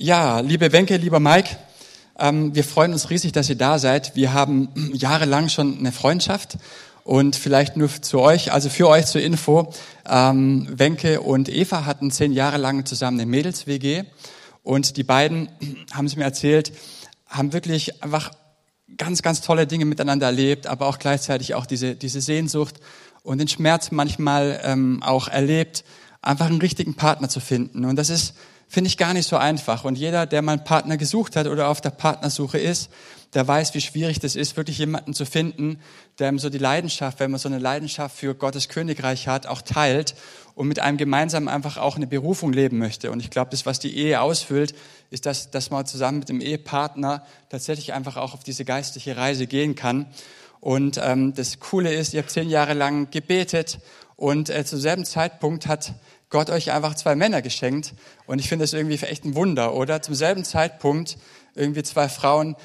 Ja, liebe Wenke, lieber Mike, ähm, wir freuen uns riesig, dass ihr da seid. Wir haben jahrelang schon eine Freundschaft und vielleicht nur zu euch, also für euch zur Info, ähm, Wenke und Eva hatten zehn Jahre lang zusammen eine Mädels-WG und die beiden, haben es mir erzählt, haben wirklich einfach ganz, ganz tolle Dinge miteinander erlebt, aber auch gleichzeitig auch diese, diese Sehnsucht und den Schmerz manchmal ähm, auch erlebt, einfach einen richtigen Partner zu finden. Und das ist finde ich gar nicht so einfach. Und jeder, der mal einen Partner gesucht hat oder auf der Partnersuche ist, der weiß, wie schwierig das ist, wirklich jemanden zu finden, der so die Leidenschaft, wenn man so eine Leidenschaft für Gottes Königreich hat, auch teilt und mit einem gemeinsam einfach auch eine Berufung leben möchte. Und ich glaube, das, was die Ehe ausfüllt, ist, dass, dass man zusammen mit dem Ehepartner tatsächlich einfach auch auf diese geistliche Reise gehen kann. Und ähm, das Coole ist, ihr habt zehn Jahre lang gebetet und äh, zum selben Zeitpunkt hat Gott euch einfach zwei Männer geschenkt. Und ich finde das irgendwie echt ein Wunder, oder? Zum selben Zeitpunkt irgendwie zwei Frauen,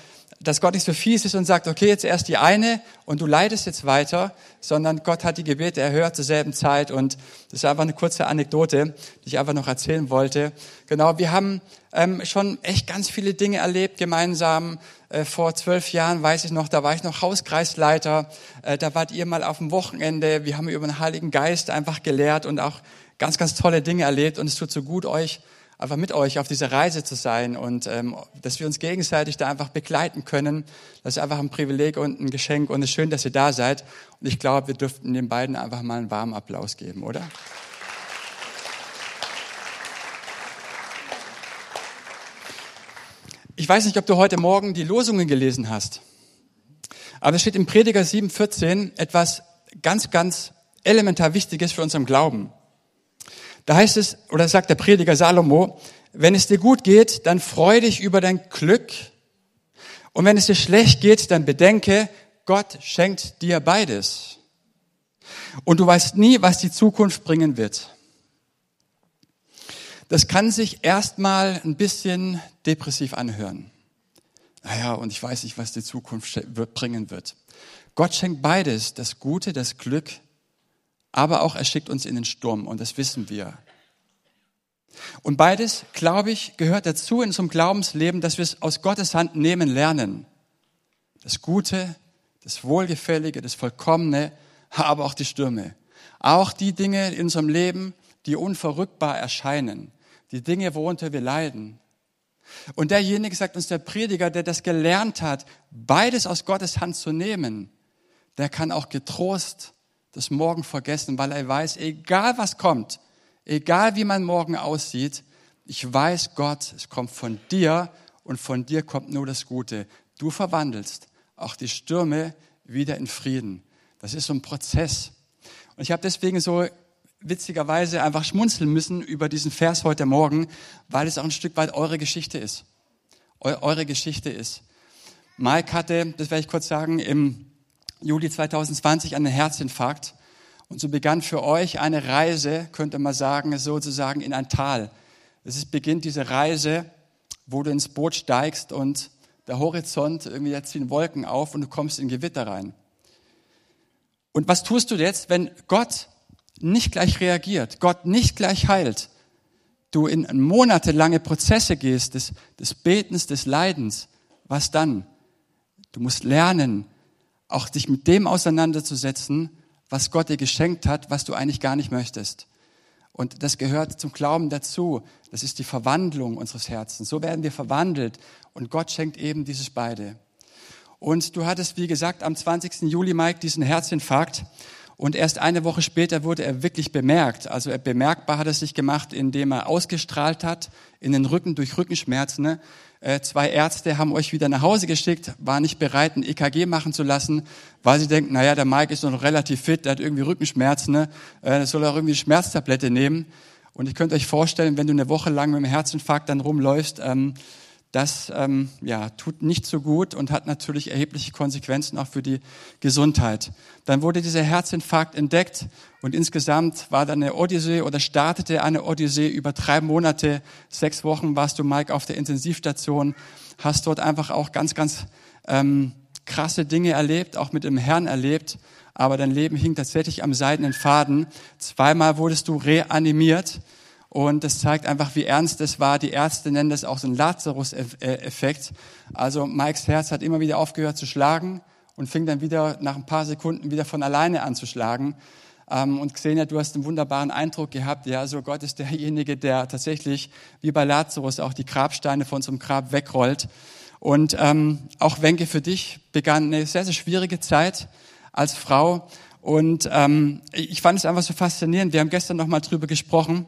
dass Gott nicht so fies ist und sagt, okay, jetzt erst die eine und du leidest jetzt weiter, sondern Gott hat die Gebete erhört zur selben Zeit. Und das ist einfach eine kurze Anekdote, die ich einfach noch erzählen wollte. Genau, wir haben ähm, schon echt ganz viele Dinge erlebt gemeinsam. Äh, vor zwölf Jahren weiß ich noch, da war ich noch Hauskreisleiter. Äh, da wart ihr mal auf dem Wochenende. Wir haben über den Heiligen Geist einfach gelehrt und auch ganz, ganz tolle Dinge erlebt und es tut so gut, euch einfach mit euch auf dieser Reise zu sein und ähm, dass wir uns gegenseitig da einfach begleiten können. Das ist einfach ein Privileg und ein Geschenk und es ist schön, dass ihr da seid. Und ich glaube, wir dürften den beiden einfach mal einen warmen Applaus geben, oder? Ich weiß nicht, ob du heute Morgen die Losungen gelesen hast, aber es steht im Prediger 7,14 etwas ganz, ganz elementar Wichtiges für unseren Glauben. Da heißt es, oder sagt der Prediger Salomo, wenn es dir gut geht, dann freu dich über dein Glück. Und wenn es dir schlecht geht, dann bedenke, Gott schenkt dir beides. Und du weißt nie, was die Zukunft bringen wird. Das kann sich erstmal ein bisschen depressiv anhören. Naja, und ich weiß nicht, was die Zukunft bringen wird. Gott schenkt beides, das Gute, das Glück aber auch er schickt uns in den Sturm und das wissen wir. Und beides, glaube ich, gehört dazu in unserem Glaubensleben, dass wir es aus Gottes Hand nehmen lernen. Das Gute, das Wohlgefällige, das Vollkommene, aber auch die Stürme. Auch die Dinge in unserem Leben, die unverrückbar erscheinen. Die Dinge, worunter wir leiden. Und derjenige, sagt uns der Prediger, der das gelernt hat, beides aus Gottes Hand zu nehmen, der kann auch getrost das Morgen vergessen, weil er weiß, egal was kommt, egal wie mein Morgen aussieht, ich weiß, Gott, es kommt von dir und von dir kommt nur das Gute. Du verwandelst auch die Stürme wieder in Frieden. Das ist so ein Prozess. Und ich habe deswegen so witzigerweise einfach schmunzeln müssen über diesen Vers heute Morgen, weil es auch ein Stück weit eure Geschichte ist. eure Geschichte ist. Mike hatte, das werde ich kurz sagen, im Juli 2020 einen Herzinfarkt. Und so begann für euch eine Reise, könnte man sagen, sozusagen in ein Tal. Es beginnt diese Reise, wo du ins Boot steigst und der Horizont, irgendwie da ziehen Wolken auf und du kommst in Gewitter rein. Und was tust du jetzt, wenn Gott nicht gleich reagiert, Gott nicht gleich heilt, du in monatelange Prozesse gehst des, des Betens, des Leidens, was dann? Du musst lernen, auch dich mit dem auseinanderzusetzen, was Gott dir geschenkt hat, was du eigentlich gar nicht möchtest. Und das gehört zum Glauben dazu. Das ist die Verwandlung unseres Herzens. So werden wir verwandelt. Und Gott schenkt eben dieses beide. Und du hattest, wie gesagt, am 20. Juli, Mike, diesen Herzinfarkt. Und erst eine Woche später wurde er wirklich bemerkt. Also er bemerkbar hat er sich gemacht, indem er ausgestrahlt hat in den Rücken durch Rückenschmerzen. Ne? Äh, zwei Ärzte haben euch wieder nach Hause geschickt, waren nicht bereit, ein EKG machen zu lassen, weil sie denken, naja, der Mike ist noch relativ fit, der hat irgendwie Rückenschmerzen, ne? äh, soll er irgendwie Schmerztablette nehmen. Und ich könnte euch vorstellen, wenn du eine Woche lang mit einem Herzinfarkt dann rumläufst, ähm, das ähm, ja, tut nicht so gut und hat natürlich erhebliche Konsequenzen auch für die Gesundheit. Dann wurde dieser Herzinfarkt entdeckt und insgesamt war dann eine Odyssee oder startete eine Odyssee über drei Monate, sechs Wochen warst du, Mike, auf der Intensivstation, hast dort einfach auch ganz, ganz ähm, krasse Dinge erlebt, auch mit dem Herrn erlebt, aber dein Leben hing tatsächlich am seidenen Faden. Zweimal wurdest du reanimiert Und das zeigt einfach, wie ernst es war. Die Ärzte nennen das auch so ein Lazarus-Effekt. Also Mikes Herz hat immer wieder aufgehört zu schlagen und fing dann wieder nach ein paar Sekunden wieder von alleine an zu schlagen. Ähm, und Xenia, du hast einen wunderbaren Eindruck gehabt. Ja, so Gott ist derjenige, der tatsächlich wie bei Lazarus auch die Grabsteine von unserem Grab wegrollt. Und ähm, auch Wenke, für dich begann eine sehr, sehr schwierige Zeit als Frau. Und ähm, ich fand es einfach so faszinierend. Wir haben gestern noch mal drüber gesprochen,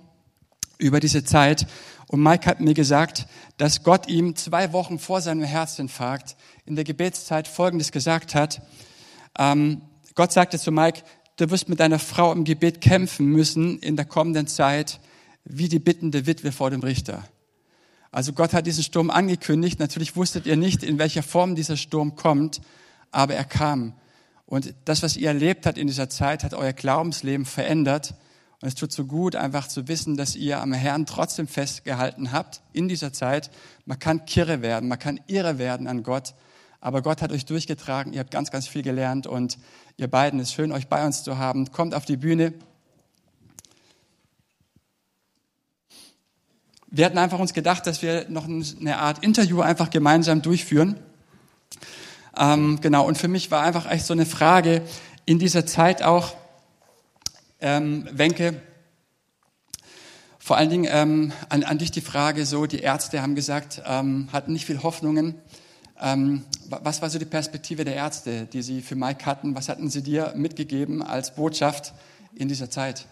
über diese Zeit. Und Mike hat mir gesagt, dass Gott ihm zwei Wochen vor seinem Herzinfarkt in der Gebetszeit Folgendes gesagt hat. Ähm, Gott sagte zu Mike, du wirst mit deiner Frau im Gebet kämpfen müssen in der kommenden Zeit, wie die bittende Witwe vor dem Richter. Also Gott hat diesen Sturm angekündigt. Natürlich wusstet ihr nicht, in welcher Form dieser Sturm kommt, aber er kam. Und das, was ihr erlebt habt in dieser Zeit, hat euer Glaubensleben verändert. Und es tut so gut, einfach zu wissen, dass ihr am Herrn trotzdem festgehalten habt in dieser Zeit. Man kann kirre werden, man kann irre werden an Gott. Aber Gott hat euch durchgetragen, ihr habt ganz, ganz viel gelernt und ihr beiden, es ist schön, euch bei uns zu haben. Kommt auf die Bühne. Wir hatten einfach uns gedacht, dass wir noch eine Art Interview einfach gemeinsam durchführen. Ähm, genau, und für mich war einfach echt so eine Frage in dieser Zeit auch, ähm, Wenke, vor allen Dingen ähm, an, an dich die Frage, so die Ärzte haben gesagt, ähm, hatten nicht viel Hoffnungen. Ähm, was war so die Perspektive der Ärzte, die sie für Mike hatten? Was hatten sie dir mitgegeben als Botschaft in dieser Zeit?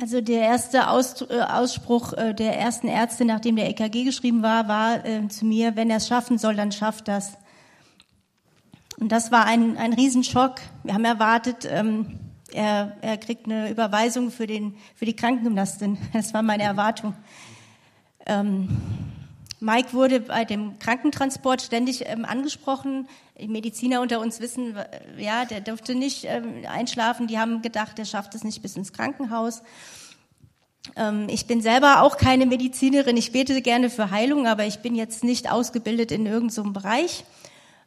Also der erste Aus, äh, Ausspruch äh, der ersten Ärzte, nachdem der EKG geschrieben war, war äh, zu mir, wenn er es schaffen soll, dann schafft das. Und das war ein, ein Riesenschock. Wir haben erwartet, ähm, er, er kriegt eine Überweisung für, den, für die Krankengymnastin. Das war meine Erwartung. Ähm, Mike wurde bei dem Krankentransport ständig ähm, angesprochen. Die Mediziner unter uns wissen, ja, der durfte nicht ähm, einschlafen. Die haben gedacht, er schafft es nicht bis ins Krankenhaus. Ähm, ich bin selber auch keine Medizinerin. Ich bete gerne für Heilung, aber ich bin jetzt nicht ausgebildet in irgendeinem so Bereich.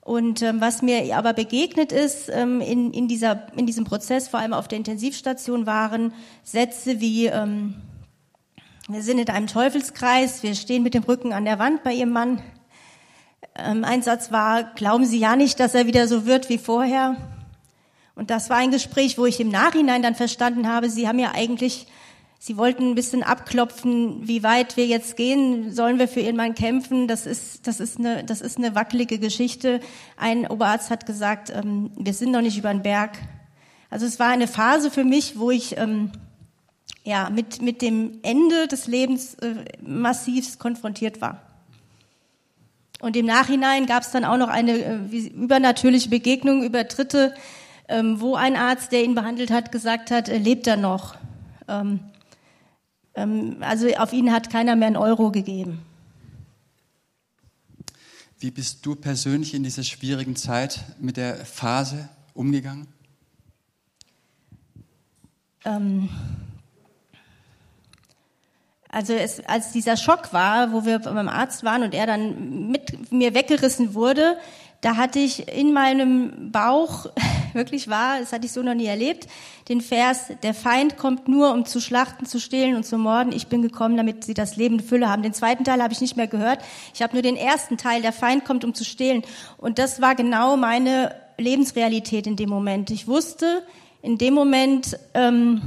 Und ähm, was mir aber begegnet ist ähm, in, in, dieser, in diesem Prozess, vor allem auf der Intensivstation, waren Sätze wie, ähm, wir sind in einem Teufelskreis, wir stehen mit dem Rücken an der Wand bei ihrem Mann. Ähm, ein Satz war, glauben Sie ja nicht, dass er wieder so wird wie vorher. Und das war ein Gespräch, wo ich im Nachhinein dann verstanden habe, Sie haben ja eigentlich, Sie wollten ein bisschen abklopfen, wie weit wir jetzt gehen, sollen wir für Mann kämpfen. Das ist, das ist, eine, das ist eine wackelige Geschichte. Ein Oberarzt hat gesagt, ähm, wir sind noch nicht über den Berg. Also es war eine Phase für mich, wo ich ähm, ja, mit, mit dem Ende des Lebens äh, massiv konfrontiert war. Und im Nachhinein gab es dann auch noch eine äh, übernatürliche Begegnung über Dritte, ähm, wo ein Arzt, der ihn behandelt hat, gesagt hat, äh, lebt er noch. Ähm, also auf ihn hat keiner mehr einen Euro gegeben. Wie bist du persönlich in dieser schwierigen Zeit mit der Phase umgegangen? Ähm, also es, als dieser Schock war, wo wir beim Arzt waren und er dann mit mir weggerissen wurde, da hatte ich in meinem Bauch, wirklich wahr, das hatte ich so noch nie erlebt, den Vers, der Feind kommt nur, um zu schlachten, zu stehlen und zu morden. Ich bin gekommen, damit sie das Leben in Fülle haben. Den zweiten Teil habe ich nicht mehr gehört. Ich habe nur den ersten Teil, der Feind kommt, um zu stehlen. Und das war genau meine Lebensrealität in dem Moment. Ich wusste in dem Moment, ähm,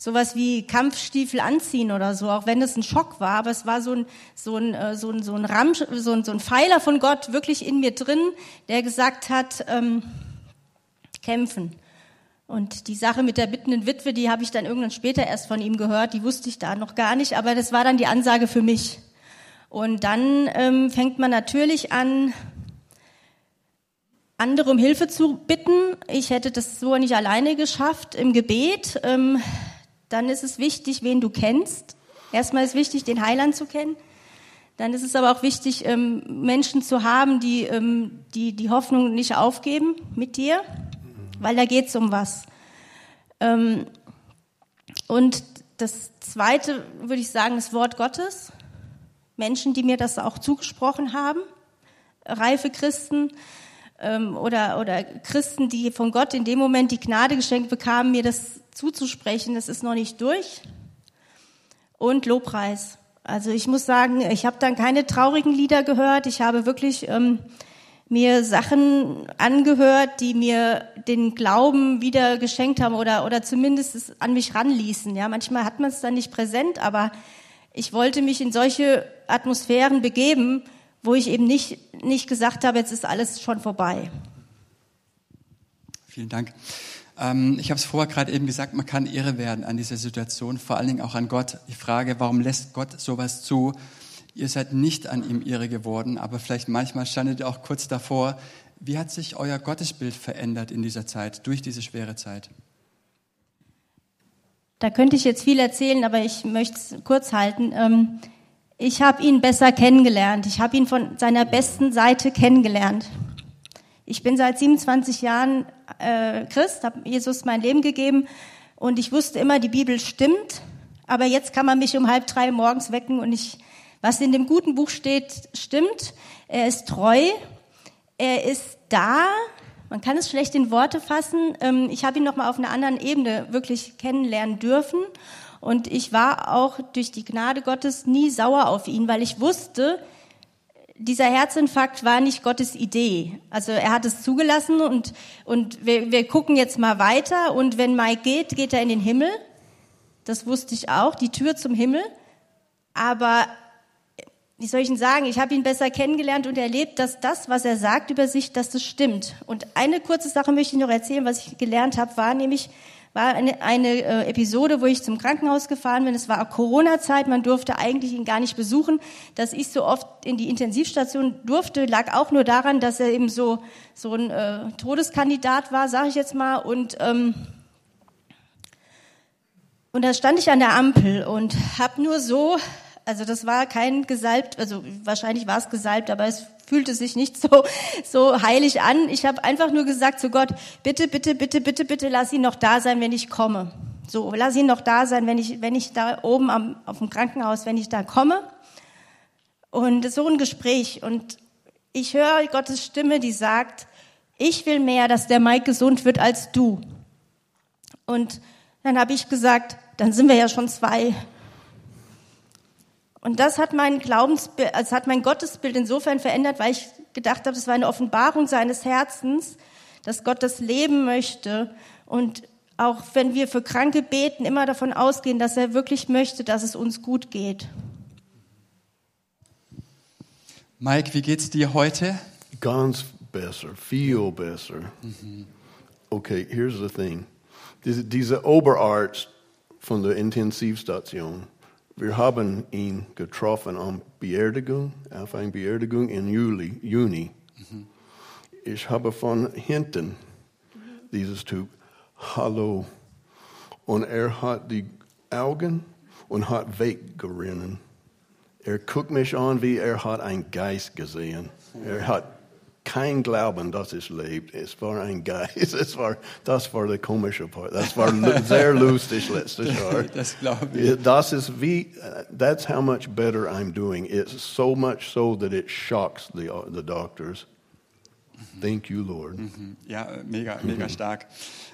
sowas wie Kampfstiefel anziehen oder so, auch wenn es ein Schock war, aber es war so ein, so ein, äh, so ein, so ein, Ramsch, so ein, so ein Pfeiler von Gott wirklich in mir drin, der gesagt hat, ähm, kämpfen. Und die Sache mit der bittenden Witwe, die habe ich dann irgendwann später erst von ihm gehört, die wusste ich da noch gar nicht, aber das war dann die Ansage für mich. Und dann ähm, fängt man natürlich an, andere um Hilfe zu bitten. Ich hätte das so nicht alleine geschafft im Gebet. Ähm, dann ist es wichtig, wen du kennst. Erstmal ist wichtig, den Heiland zu kennen. Dann ist es aber auch wichtig, ähm, Menschen zu haben, die, ähm, die die Hoffnung nicht aufgeben mit dir, weil da geht es um was. Ähm, und das Zweite würde ich sagen, das Wort Gottes. Menschen, die mir das auch zugesprochen haben, reife Christen oder, oder Christen, die von Gott in dem Moment die Gnade geschenkt bekamen, mir das zuzusprechen, das ist noch nicht durch. und Lobpreis. Also ich muss sagen, ich habe dann keine traurigen Lieder gehört. Ich habe wirklich ähm, mir Sachen angehört, die mir den Glauben wieder geschenkt haben oder oder zumindest es an mich ranließen. Ja, manchmal hat man es dann nicht präsent, aber ich wollte mich in solche Atmosphären begeben, wo ich eben nicht nicht gesagt habe, jetzt ist alles schon vorbei. Vielen Dank. Ähm, ich habe es vorher gerade eben gesagt, man kann irre werden an dieser Situation, vor allen Dingen auch an Gott. Die Frage, warum lässt Gott sowas zu? Ihr seid nicht an ihm irre geworden, aber vielleicht manchmal standet ihr auch kurz davor. Wie hat sich euer Gottesbild verändert in dieser Zeit, durch diese schwere Zeit? Da könnte ich jetzt viel erzählen, aber ich möchte es kurz halten. Ähm, ich habe ihn besser kennengelernt. Ich habe ihn von seiner besten Seite kennengelernt. Ich bin seit 27 Jahren äh, Christ, habe Jesus mein Leben gegeben und ich wusste immer, die Bibel stimmt, aber jetzt kann man mich um halb drei morgens wecken und ich, was in dem guten Buch steht, stimmt. Er ist treu, er ist da. Man kann es schlecht in Worte fassen. Ähm, ich habe ihn noch mal auf einer anderen Ebene wirklich kennenlernen dürfen und ich war auch durch die Gnade Gottes nie sauer auf ihn, weil ich wusste, dieser Herzinfarkt war nicht Gottes Idee. Also er hat es zugelassen und, und wir, wir gucken jetzt mal weiter. Und wenn Mike geht, geht er in den Himmel. Das wusste ich auch, die Tür zum Himmel. Aber wie soll ich ihn sagen? Ich habe ihn besser kennengelernt und erlebt, dass das, was er sagt über sich, dass das stimmt. Und eine kurze Sache möchte ich noch erzählen, was ich gelernt habe, war nämlich, war eine, eine äh, Episode, wo ich zum Krankenhaus gefahren bin. Es war Corona-Zeit, man durfte eigentlich ihn gar nicht besuchen. Dass ich so oft in die Intensivstation durfte, lag auch nur daran, dass er eben so so ein äh, Todeskandidat war, sage ich jetzt mal. Und ähm, und da stand ich an der Ampel und habe nur so also das war kein gesalbt, also wahrscheinlich war es gesalbt, aber es fühlte sich nicht so, so heilig an. Ich habe einfach nur gesagt zu Gott, bitte, bitte, bitte, bitte, bitte, lass ihn noch da sein, wenn ich komme. So, lass ihn noch da sein, wenn ich, wenn ich da oben am, auf dem Krankenhaus, wenn ich da komme. Und so ein Gespräch. Und ich höre Gottes Stimme, die sagt, ich will mehr, dass der Mike gesund wird als du. Und dann habe ich gesagt, dann sind wir ja schon zwei. Und das hat mein Glaubensbild, also hat mein Gottesbild insofern verändert, weil ich gedacht habe, das war eine Offenbarung seines Herzens, dass Gott das leben möchte und auch wenn wir für Kranke beten, immer davon ausgehen, dass er wirklich möchte, dass es uns gut geht. Mike, wie geht's dir heute? Ganz besser, viel besser. Mhm. Okay, here's the thing. Diese, diese Oberarzt von der Intensivstation, Wir haben ihn getroffen am Beerdigung, auf einer Beerdigung in Juli, Juni. Mhm. Ich habe von hinten dieses Typ, Hallo. Und er hat die Augen und hat weggerinnen. Er guckt mich an, wie er hat einen Geist gesehen. Er hat kein Glauben, dass es lebt. Es war ein Geist. Es war, das war der komische Part. Das war sehr lustig letztes Jahr. Das glaube ich. Das ist wie, that's how much better I'm doing. It's so much so that it shocks the, the doctors. Thank you, Lord. Mhm. Ja, mega, mega stark.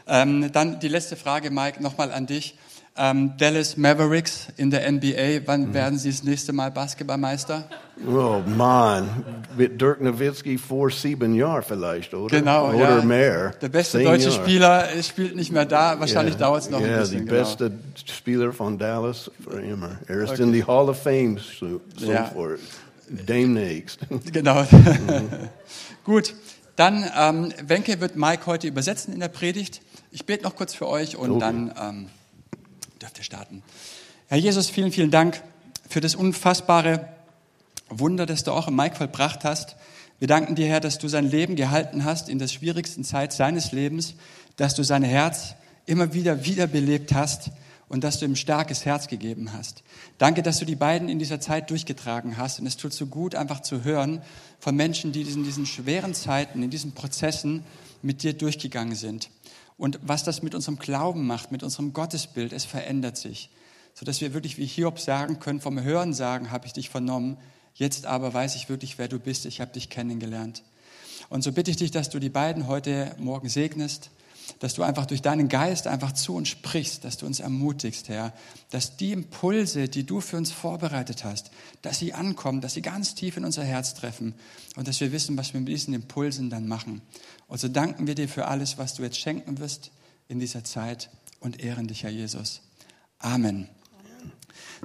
Ähm, dann die letzte Frage, Mike, nochmal an dich. Ähm, Dallas Mavericks in der NBA, wann mhm. werden sie das nächste Mal Basketballmeister? Oh Mann, mit Dirk Nowitzki vor sieben Jahren vielleicht, oder? Genau, oder ja. mehr. Der beste Zehn deutsche. Spieler spielt nicht mehr da, wahrscheinlich yeah. dauert es noch yeah, ein bisschen. Ja, der beste genau. Spieler von Dallas für immer. Er ist okay. in die Hall of Fame so, sofort. Ja. Demnächst. Genau. Mhm. Gut, dann ähm, Wenke wird Mike heute übersetzen in der Predigt. Ich bete noch kurz für euch und okay. dann... Ähm, dürft ihr starten. Herr Jesus, vielen, vielen Dank für das unfassbare Wunder, das du auch im Mike vollbracht hast. Wir danken dir, Herr, dass du sein Leben gehalten hast in der schwierigsten Zeit seines Lebens, dass du sein Herz immer wieder wiederbelebt hast und dass du ihm starkes Herz gegeben hast. Danke, dass du die beiden in dieser Zeit durchgetragen hast. Und es tut so gut, einfach zu hören von Menschen, die in diesen schweren Zeiten, in diesen Prozessen mit dir durchgegangen sind. Und was das mit unserem Glauben macht, mit unserem Gottesbild, es verändert sich. Sodass wir wirklich wie Hiob sagen können, vom Hören sagen habe ich dich vernommen, jetzt aber weiß ich wirklich, wer du bist, ich habe dich kennengelernt. Und so bitte ich dich, dass du die beiden heute Morgen segnest, dass du einfach durch deinen Geist einfach zu uns sprichst, dass du uns ermutigst, Herr, dass die Impulse, die du für uns vorbereitet hast, dass sie ankommen, dass sie ganz tief in unser Herz treffen und dass wir wissen, was wir mit diesen Impulsen dann machen. Und so danken wir dir für alles, was du jetzt schenken wirst in dieser Zeit und ehren dich, Herr Jesus. Amen.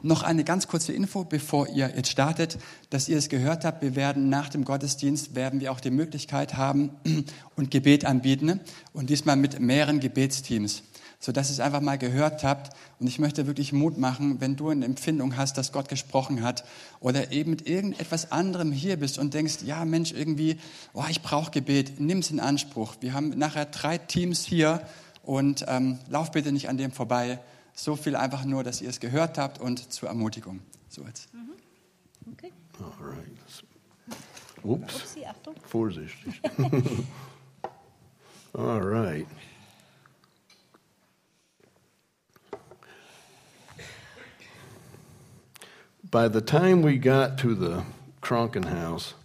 Noch eine ganz kurze Info, bevor ihr jetzt startet, dass ihr es gehört habt. Wir werden nach dem Gottesdienst werden wir auch die Möglichkeit haben und Gebet anbieten und diesmal mit mehreren Gebetsteams, so dass ihr es einfach mal gehört habt. Und ich möchte wirklich Mut machen, wenn du eine Empfindung hast, dass Gott gesprochen hat oder eben mit irgendetwas anderem hier bist und denkst, ja Mensch, irgendwie, oh, ich brauche Gebet, nimm es in Anspruch. Wir haben nachher drei Teams hier und ähm, lauf bitte nicht an dem vorbei so viel einfach nur, dass ihr es gehört habt und zur Ermutigung. So jetzt. Okay. All right. Whoops. Upsi, Achtung. Vorsichtig. All right. By the time we got to the Krankenhaus,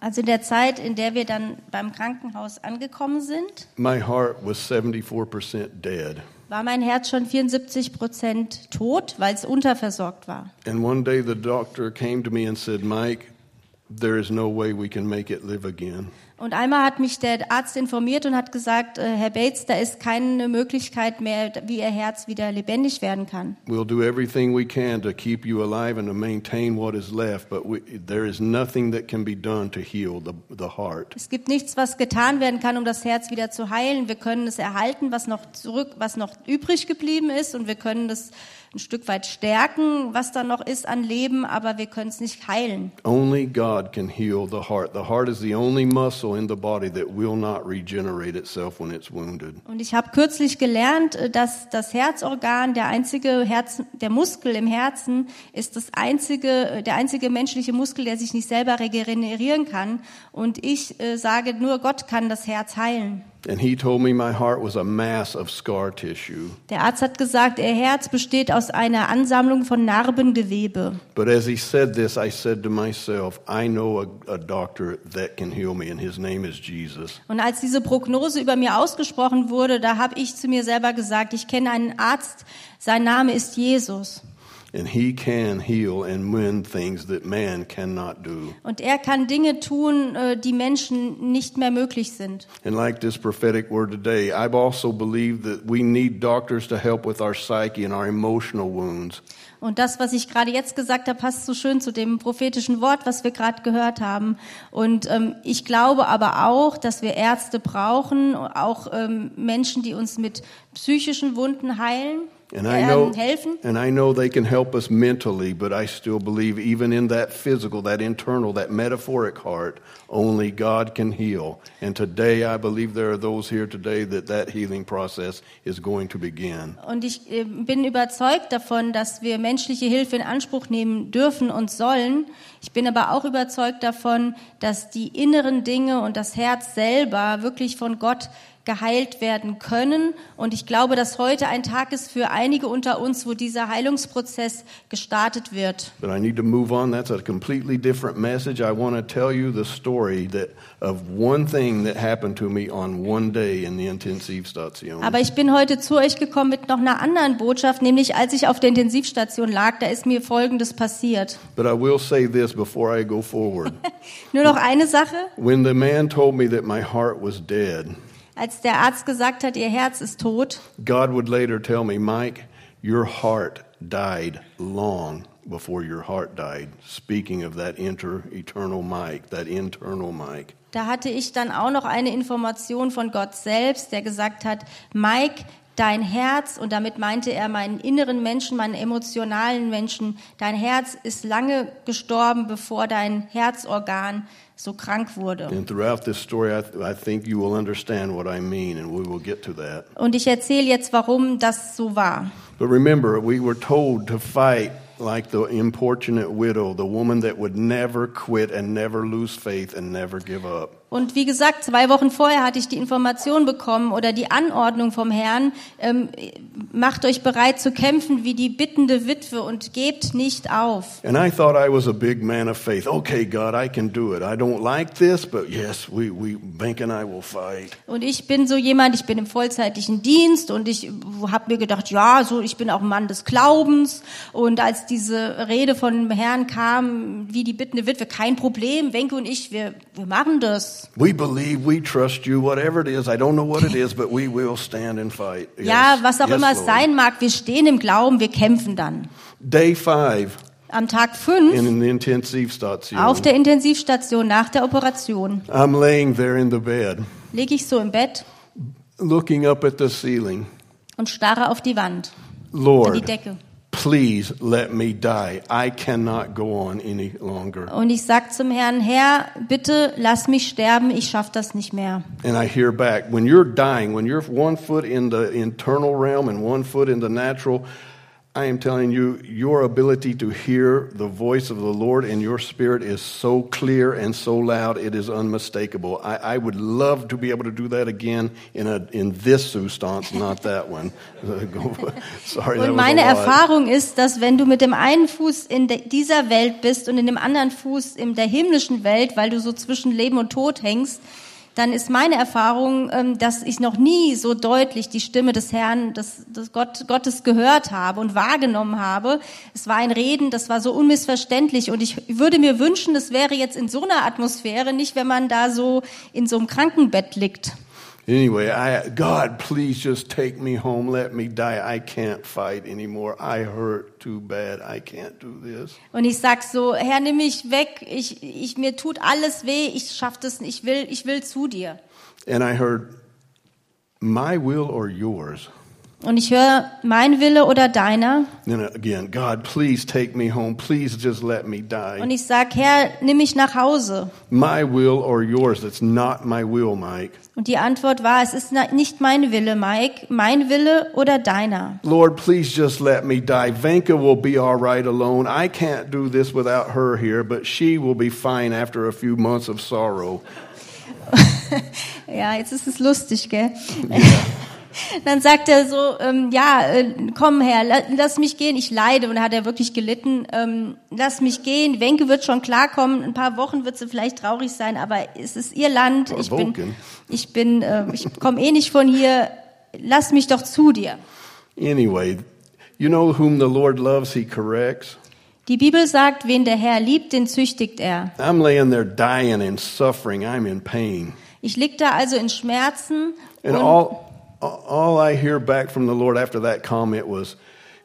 Also der Zeit, in der wir dann beim Krankenhaus angekommen sind, my heart was 74% dead. war mein Herz schon 74 Prozent tot, weil es unterversorgt war. And one day the doctor came to me and said, Mike, there is no way we can make it live again. Und einmal hat mich der Arzt informiert und hat gesagt, äh, Herr Bates, da ist keine Möglichkeit mehr, wie Ihr Herz wieder lebendig werden kann. We'll do everything we can to keep you alive and to maintain what is left, but we, there is nothing that can be done to heal the, the heart. Es gibt nichts, was getan werden kann, um das Herz wieder zu heilen. Wir können es erhalten, was noch zurück, was noch übrig geblieben ist, und wir können es ein Stück weit stärken, was da noch ist an Leben, aber wir können es nicht heilen. Only God can heal the heart. The heart is the only muscle in the body that will not regenerate itself when it's wounded. Und ich habe kürzlich gelernt, äh, dass das Herzorgan, der einzige Herz, der Muskel im Herzen, ist das einzige, äh, der einzige menschliche Muskel, der sich nicht selber regenerieren kann. Und ich äh, sage, nur Gott kann das Herz heilen. And he told me my heart was a mass of scar tissue. Der Arzt hat gesagt, ihr Herz besteht aus einer Ansammlung von Narbengewebe. But as he said this, I said to myself, I know a, a doctor that can heal me, and his name is Jesus. Und als diese Prognose über mir ausgesprochen wurde, da habe ich zu mir selber gesagt, ich kenne einen Arzt, sein Name ist Jesus. And he can heal and mend things that man cannot do. Und er kann Dinge tun, äh, die Menschen nicht mehr möglich sind. And like this prophetic word today, I've also believed that we need doctors to help with our psyche and our emotional wounds. Und das, was ich gerade jetzt gesagt habe, passt so schön zu dem prophetischen Wort, was wir gerade gehört haben. Und ähm, ich glaube aber auch, dass wir Ärzte brauchen, auch ähm, Menschen, die uns mit psychischen Wunden heilen, And I know, helfen. and I know they can help us mentally, but I still believe even in that physical, that internal, that metaphoric heart, only God can heal. And today I believe there are those here today that that healing process is going to begin. Und ich äh, bin überzeugt davon, dass wir menschliche Hilfe in Anspruch nehmen dürfen und sollen. Ich bin aber auch überzeugt davon, dass die inneren Dinge und das Herz selber wirklich von Gott geheilt werden können. Und ich glaube, dass heute ein Tag ist für einige unter uns, wo dieser Heilungsprozess gestartet wird. But I need to move on. That's a completely different message. I want to tell you the story that of one thing that happened to me on one day in the Intensivstation. Aber ich bin heute zu euch gekommen mit noch einer anderen Botschaft, nämlich als ich auf der Intensivstation lag, da ist mir Folgendes passiert. But I will say this before I go forward. Nur noch eine Sache. when the man told me that my heart was dead, Als der Arzt gesagt hat, ihr Herz ist tot, God would later tell me, Mike, your heart died long before your heart died. Speaking of that inter eternal Mike, that internal Mike. Da hatte ich dann auch noch eine Information von Gott selbst, der gesagt hat, Mike, dein Herz, und damit meinte er meinen inneren Menschen, meinen emotionalen Menschen, dein Herz ist lange gestorben, bevor dein Herzorgan so krank wurde. And throughout this story, I, think you will understand what I mean, and we will get to that. Und ich erzähle jetzt, warum das so war. But remember, we were told to fight like the importunate widow, the woman that would never quit and never lose faith and never give up. Und wie gesagt, zwei Wochen vorher hatte ich die Information bekommen oder die Anordnung vom Herrn, ähm, macht euch bereit zu kämpfen wie die bittende Witwe und gebt nicht auf. And I thought I was a big man of faith. Okay, God, I can do it. I don't like this, but yes, we, we, Bank and I will fight. Und ich bin so jemand, ich bin im vollzeitlichen Dienst und ich habe mir gedacht, ja, so ich bin auch ein Mann des Glaubens. Und als diese Rede von dem Herrn kam, wie die bittende Witwe, kein Problem, Wenke und ich, wir, wir machen das. We believe, we trust you, whatever it is. I don't know what it is, but we will stand and fight. Ja, Yes. was auch Yes, immer es Lord. sein mag, wir stehen im Glauben, wir kämpfen dann. Day five Am Tag fünf in an Intensivstation. auf der Intensivstation nach der Operation I'm laying there in the bed, liege ich so im Bett looking up at the ceiling. und starre auf die Wand, an die Lord, Decke. Please let me die. I cannot go on any longer. Und ich sag zum Herrn, Herr, bitte lass mich sterben, ich schaff das nicht mehr. And I hear back, when you're dying, when you're one foot in the internal realm and one foot in the natural, I am telling you, your ability to hear the voice of the Lord in your spirit is so clear and so loud, it is unmistakable. I, I would love to be able to do that again in, a, in this substance, not that one. Sorry, that Und meine. Erfahrung ist, dass wenn du mit dem einen Fuß in dieser Welt bist und in dem anderen Fuß in der himmlischen Welt, weil du so zwischen Leben und Tod hängst, dann ist meine Erfahrung, ähm, dass ich noch nie so deutlich die Stimme des Herrn, des, des Gott, Gottes gehört habe und wahrgenommen habe. Es war ein Reden, das war so unmissverständlich und ich würde mir wünschen, es wäre jetzt in so einer Atmosphäre, nicht wenn man da so in so einem Krankenbett liegt. Anyway, I, God, please just take me home. Let me die. I can't fight anymore. I hurt too bad. I can't do this. Und ich sag so, Herr, nimm mich weg. Ich, ich, mir tut alles weh. Ich schaff das nicht. Ich will, ich will zu dir. And I heard, my will or yours? Und ich höre, mein Wille oder deiner. Then again, God, please take me home. Please just let me Und die. ich sag, Herr, nimm mich nach Hause. My will or yours? That's not my will, Mike. Und die Antwort war, es ist nicht mein Wille, Mike. Mein Wille oder deiner. Lord, please just let me die. Vanka will be all right alone. I can't do this without her here, but she will be fine after a few months of sorrow. Ja, jetzt ist es lustig, gell? Dann sagt er so, ähm, ja, äh, komm her, la, lass mich gehen, ich leide. Und da hat er wirklich gelitten, ähm, lass mich gehen, Wenke wird schon klarkommen, ein paar Wochen wird sie vielleicht traurig sein, aber es ist ihr Land, ich bin, ich bin, äh, ich komme eh nicht von hier, lass mich doch zu dir. Anyway, you know whom the Lord loves, he corrects. Die Bibel sagt, wen der Herr liebt, den züchtigt er. I'm laying there dying and suffering. I'm in pain. Ich lieg da also in Schmerzen And all, all I hear back from the Lord after that comment was,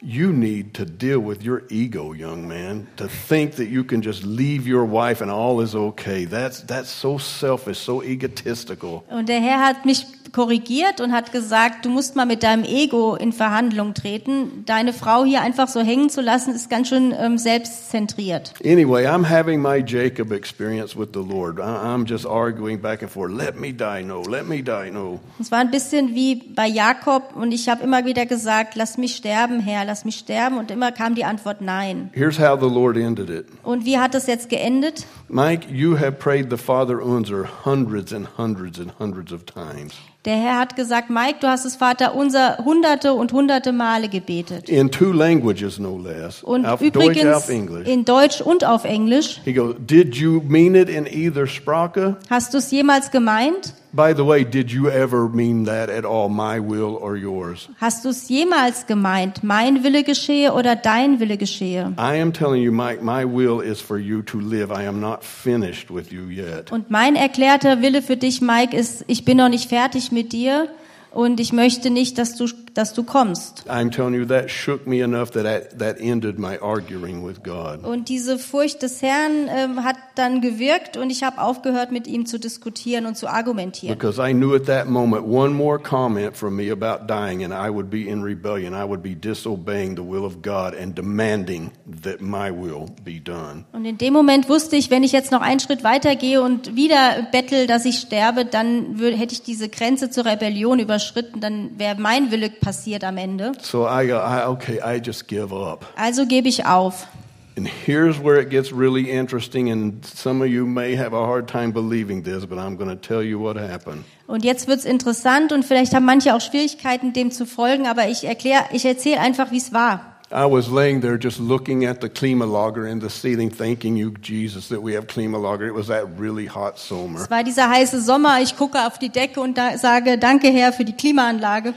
You need to deal with your ego, young man. To think that you can just leave your wife and all is okay. That's, that's so selfish, so egotistical. Und der Herr hat mich korrigiert und hat gesagt, du musst mal mit deinem Ego in Verhandlung treten. Deine Frau hier einfach so hängen zu lassen, ist ganz schön ähm, selbstzentriert. Anyway, I'm having my Jacob experience with the Lord. I'm just arguing back and forth. Let me die, no. Let me die, no. Es war ein bisschen wie bei Jakob und ich habe immer wieder gesagt, lass mich sterben, Herr, lass mich sterben. Und immer kam die Antwort nein. Here's how the Lord ended it. Und wie hat das jetzt geendet? Mike, you have prayed the Father Unser hundreds and hundreds and hundreds of times. Der Herr hat gesagt, Mike, du hast das Vater unser hunderte und hunderte Male gebetet. In two languages, no less. Und auf Deutsch, übrigens Englisch. in Deutsch und auf Englisch. He goes, Did you mean it in either Sprache? Hast du es jemals gemeint? By the way, did you ever mean that at all, my will or yours? Hast du es jemals gemeint? Mein Wille geschehe oder dein Wille geschehe? I am telling you, Mike, my will is for you to live. I am not finished with you yet. Und mein erklärter Wille für dich, Mike, ist, ich bin noch nicht fertig mit dir und ich möchte nicht, dass du, dass du kommst. I'm telling you, that shook me enough that I, that ended my arguing with God. Und diese Furcht des Herrn ähm, hat dann gewirkt und ich habe aufgehört, mit ihm zu diskutieren und zu argumentieren. Because I knew at that moment one more comment from me about dying and I would be in rebellion. I would be disobeying the will of God and demanding that my will be done. Und in dem Moment wusste ich, wenn ich jetzt noch einen Schritt weitergehe und wieder bettel, dass ich sterbe, dann hätte ich diese Grenze zur Rebellion überschritten, dann wäre mein Wille passiert am Ende. So I go, I, okay, I just give up. Also gebe ich auf. And here's where it gets really interesting, and some of you may have a hard time believing this, but I'm going to tell you what happened. Und jetzt wird's interessant und vielleicht haben manche auch Schwierigkeiten, dem zu folgen, aber ich erkläre, ich erzähle einfach, wie es war. I was laying there just looking at the Klimalogger in the ceiling, thanking you, Jesus, that we have Klimalogger. It was that really hot summer. Es war dieser heiße Sommer, ich gucke auf die Decke und da sage, danke Herr für die Klimaanlage.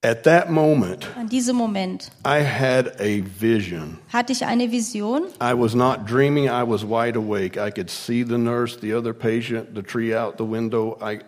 At that moment, An diesem Moment I had a vision. hatte ich eine Vision. I was not dreaming, I was wide awake. I could see the nurse, the other patient, the tree out the window. I,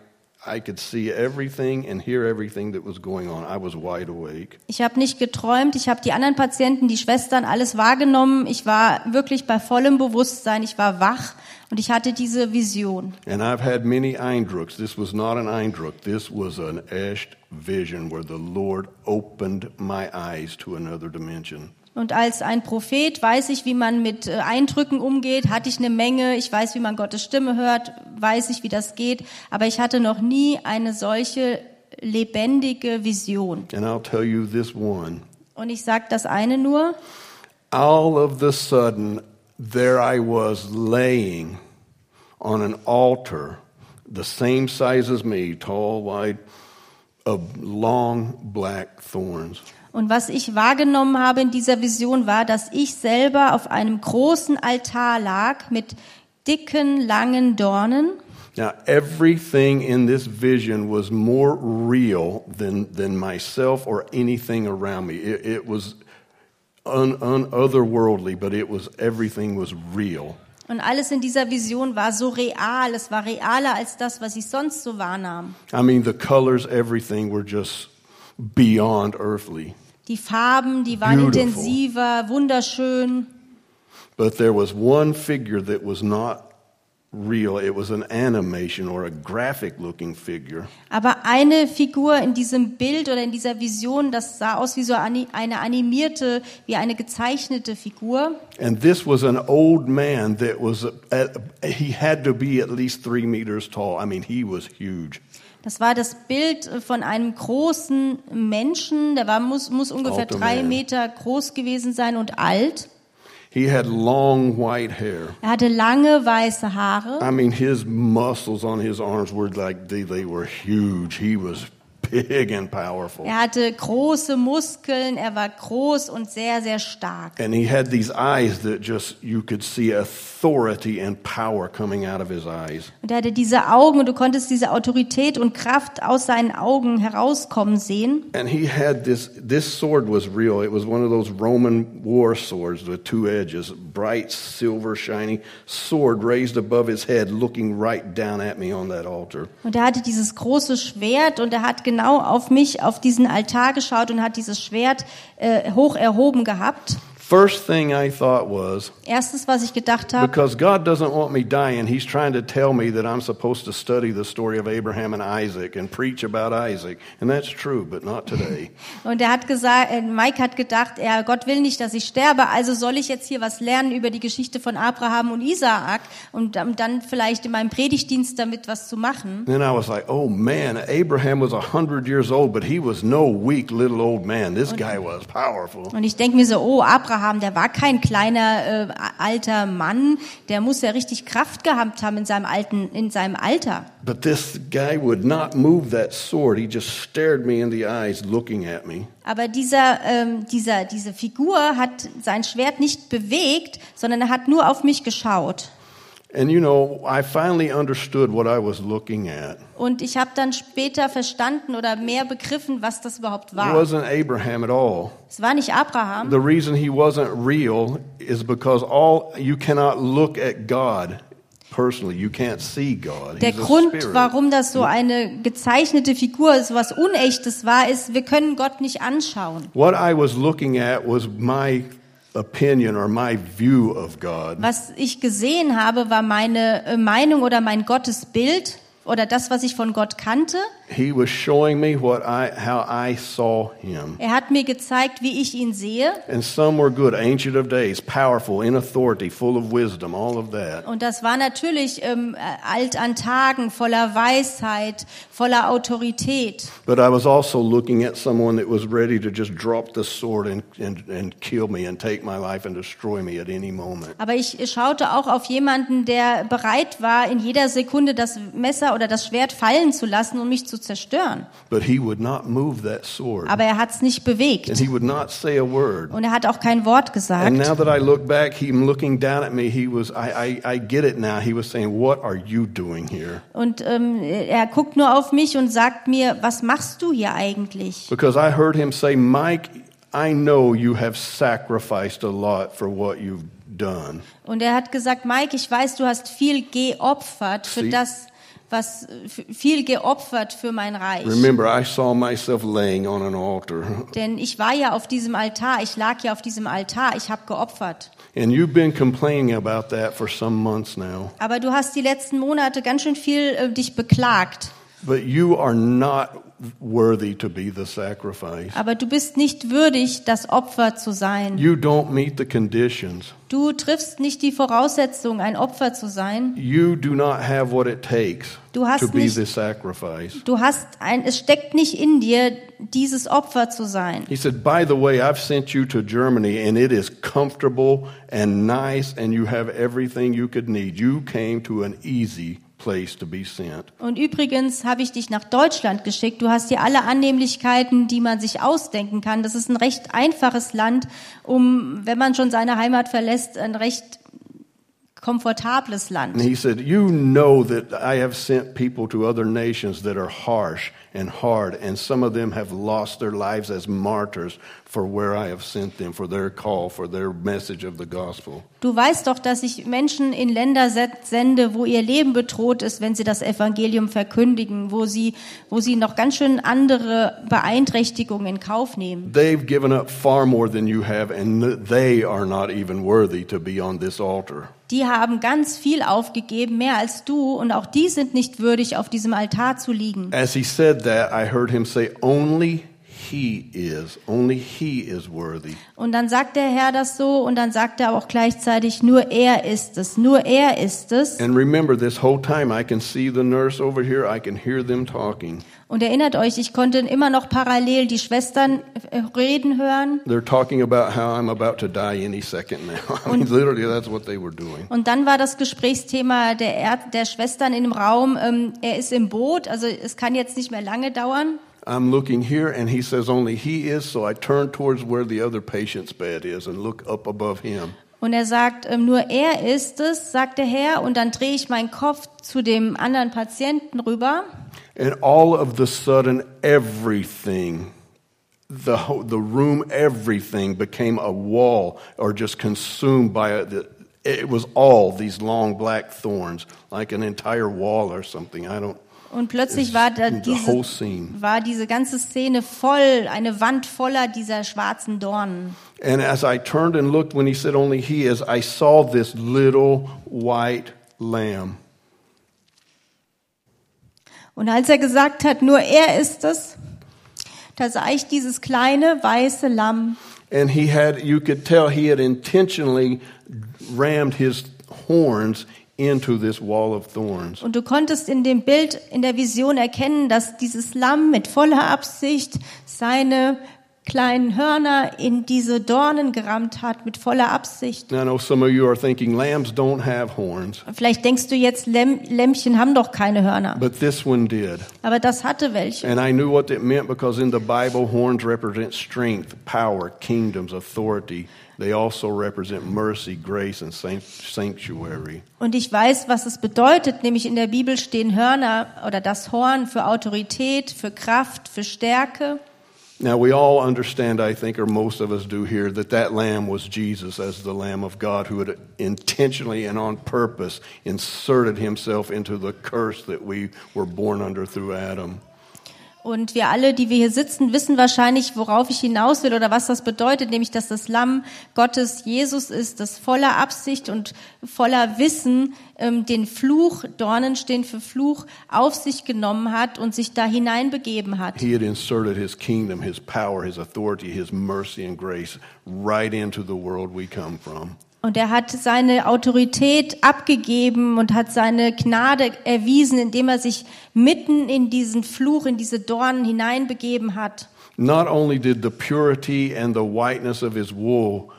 I could see everything and hear everything that was going on. I was wide awake. Ich habe nicht geträumt, ich habe die anderen Patienten, die Schwestern, alles wahrgenommen. Ich war wirklich bei vollem Bewusstsein, ich war wach und ich hatte diese Vision. And I've had many Eindrucks. This was not an Eindruck. This was an echt vision where the Lord opened my eyes to another dimension. Und als ein Prophet weiß ich, wie man mit äh, Eindrücken umgeht, hatte ich eine Menge, ich weiß, wie man Gottes Stimme hört, weiß ich, wie das geht, aber ich hatte noch nie eine solche lebendige Vision. And I'll tell you this one. Und ich sage das eine nur, All of the sudden, there I was laying on an altar, the same size as me, tall, wide, of long black thorns. Und was ich wahrgenommen habe in dieser Vision war, dass ich selber auf einem großen Altar lag mit dicken, langen Dornen. Now, everything in this vision was more real than, than myself or anything around me. It, it was un, un, otherworldly, but it was everything was real. Und alles in dieser Vision war so real. Es war realer als das, was ich sonst so wahrnahm. I mean, the colors, everything were just beyond earthly. Die Farben, die waren Beautiful. intensiver, wunderschön. But there was one figure that was not real. It was an animation or a graphic looking figure. Aber eine Figur in diesem Bild oder in dieser Vision, das sah aus wie so eine animierte, wie eine gezeichnete Figur. And this was an old man that was, he had to be at least three meters tall. I mean, he was huge. Das war das Bild von einem großen Menschen, der war, muss, muss ungefähr drei. Meter groß gewesen sein und alt. He had long white hair. Er hatte lange weiße Haare. I mean, his muscles on his arms were like, they, they were huge. He was big and powerful. Er hatte große Muskeln, er war groß und sehr, sehr stark. And he had these eyes that just, you could see authority and power coming out of his eyes. Und er hatte diese Augen und du konntest diese Autorität und Kraft aus seinen Augen herauskommen sehen. And he had this, this sword was real. It was one of those Roman war swords with two edges, bright, silver, shiny sword raised above his head, looking right down at me on that altar. Und er hatte dieses große Schwert und er hat genau auf mich, auf diesen Altar geschaut und hat dieses Schwert äh, hoch erhoben gehabt. First thing I thought was, Erstes, was ich gedacht habe, because God doesn't want me dying, He's trying to tell me that I'm supposed to study the story of Abraham and Isaac and preach about Isaac. And that's true, but not today. und er hat gesagt, äh, Mike hat gedacht, er, Gott will nicht, dass ich sterbe, also soll ich jetzt hier was lernen über die Geschichte von Abraham und Isaak und ähm, dann vielleicht in meinem Predigtdienst damit was zu machen. then I was like, oh man, Abraham was a hundred years old, but he was no weak little old man. This guy was powerful. Und ich denke mir so, oh, Abraham, der war kein kleiner äh, alter Mann, der muss ja richtig Kraft gehabt haben in seinem alten, in seinem Alter. But this guy would not move that sword. He just stared me in the eyes, looking at me. Aber dieser, ähm, dieser, diese Figur hat sein Schwert nicht bewegt, sondern er hat nur auf mich geschaut. Und ich habe dann später verstanden oder mehr begriffen, was das überhaupt It war. wasn't Abraham at all. Es war nicht Abraham. The reason he wasn't real is because all you cannot look at God personally. You can't see God. Der Grund, warum das so eine gezeichnete Figur, so was Unechtes war, ist, wir können Gott nicht anschauen. What I was looking at was my opinion or my view of God. Was ich gesehen habe, war meine äh, Meinung oder mein Gottesbild. oder das, was ich von Gott kannte. He was showing me what I how I saw him. Er hat mir gezeigt, wie ich ihn sehe. And some were good, ancient of days, powerful, in authority, full of wisdom, all of that. Und das war natürlich ähm, äh, alt an Tagen, voller Weisheit, voller Autorität. But I was also looking at someone that was ready to just drop the sword and, and, and kill me and take my life and destroy me at any moment. Aber ich schaute auch auf jemanden, der bereit war, in jeder Sekunde das Messer oder das Schwert fallen zu lassen, um mich zu zerstören. But he would not move that sword. Aber er hat es nicht And bewegt. he would not say a word. Und er hat auch kein Wort gesagt. And now that I look back, him looking down at me, he was, I, I, I get it now. He was saying, What are you doing here? Und ähm, er guckt nur auf mich und sagt mir, was machst du hier eigentlich? Because I heard him say, Mike, I know you have sacrificed a lot for what you've done. Und er hat gesagt, Mike, ich weiß, du hast viel geopfert für Sie- das, was viel geopfert für mein Reich. Remember, I saw myself laying on an altar. Denn ich war ja auf diesem Altar, ich lag ja auf diesem Altar, ich habe geopfert. And you've been complaining about that for some months now. Aber du hast die letzten Monate ganz schön viel äh, dich beklagt. But you are not worthy to be the sacrifice. Aber du bist nicht würdig, das Opfer zu sein. You don't meet the conditions. Du triffst nicht die Voraussetzung, ein Opfer zu sein. You do not have what it takes Du hast to be nicht- the sacrifice. Du hast ein, es steckt nicht in dir, dieses Opfer zu sein. He said, By the way, I've sent you to Germany and it is comfortable and nice and you have everything you could need. You came to an easy place to be sent. Und übrigens habe ich dich nach Deutschland geschickt. Du hast hier alle Annehmlichkeiten, die man sich ausdenken kann. Das ist ein recht einfaches Land, um, wenn man schon seine Heimat verlässt, ein recht komfortables Land. And he said, You know that I have sent people to other nations that are harsh and hard, and some of them have lost their lives as martyrs for where I have sent them, for their call, for their message of the gospel. Du weißt doch, dass ich Menschen in Länder sende, wo ihr Leben bedroht ist, wenn sie das Evangelium verkündigen, wo sie, wo sie noch ganz schön andere Beeinträchtigungen in Kauf nehmen. They've given up far more than you have, and they are not even worthy to be on this altar. Die haben ganz viel aufgegeben, mehr als du, und auch die sind nicht würdig, auf diesem Altar zu liegen. As he said that, I heard him say, Only he is, only he is worthy. Und dann sagt der Herr das so, und dann sagt er auch gleichzeitig, nur er ist es, nur er ist es. And remember, this whole time I can see the nurse over here, I can hear them talking. Und erinnert euch, ich konnte immer noch parallel die Schwestern äh, reden hören. They're talking about how I'm about to die any second now. I mean, literally, that's what they were doing. Und dann war das Gesprächsthema der, der Schwestern in dem Raum, ähm, er ist im Boot, also es kann jetzt nicht mehr lange dauern. I'm looking here, and he says only he is, so I turn towards where the other patient's bed is and look up above him. Und er sagt, ähm, nur er ist es, sagt der Herr, und dann drehe ich meinen Kopf zu dem anderen Patienten rüber. And all of the sudden, everything, the, the room, everything became a wall or just consumed by a, the, it was all these long black thorns, like an entire wall or something. I don't, Und plötzlich war da diese, war diese ganze Szene voll, eine Wand voller dieser schwarzen Dornen. And as I turned and looked when he said only he is, I saw this little white lamb. Und als er gesagt hat, nur er ist es, da sah ich dieses kleine weiße Lamm. And he had, you could tell he had intentionally rammed his horns into this wall of thorns. Und du konntest in dem Bild, in der Vision erkennen, dass dieses Lamm mit voller Absicht seine kleinen Hörner in diese Dornen gerammt hat, mit voller Absicht. Now, I know some of you are thinking lambs don't have horns, Vielleicht denkst du jetzt, Lämm, Lämmchen haben doch keine Hörner. but this one did. Aber das hatte welche. And I knew what it meant because in the Bible, horns represent strength, power, kingdoms, authority. They also represent mercy, grace, and sanctuary. Und ich weiß, was es bedeutet, nämlich in der Bibel stehen Hörner oder das Horn für Autorität, für Kraft, für Stärke. Now, we all understand, I think, or most of us do here, that that lamb was Jesus as the Lamb of God who had intentionally and on purpose inserted himself into the curse that we were born under through Adam. Und wir alle, die wir hier sitzen, wissen wahrscheinlich, worauf ich hinaus will oder was das bedeutet, nämlich dass das Lamm Gottes Jesus ist, das voller Absicht und voller Wissen ähm, den Fluch, Dornen stehen für Fluch, auf sich genommen hat und sich da hineinbegeben hat. He had inserted his kingdom, his power, his authority, his mercy and grace right into the world we come from. Und er hat seine Autorität abgegeben und hat seine Gnade erwiesen, indem er sich mitten in diesen Fluch, in diese Dornen hineinbegeben hat. Not only did the purity and the whiteness of his wool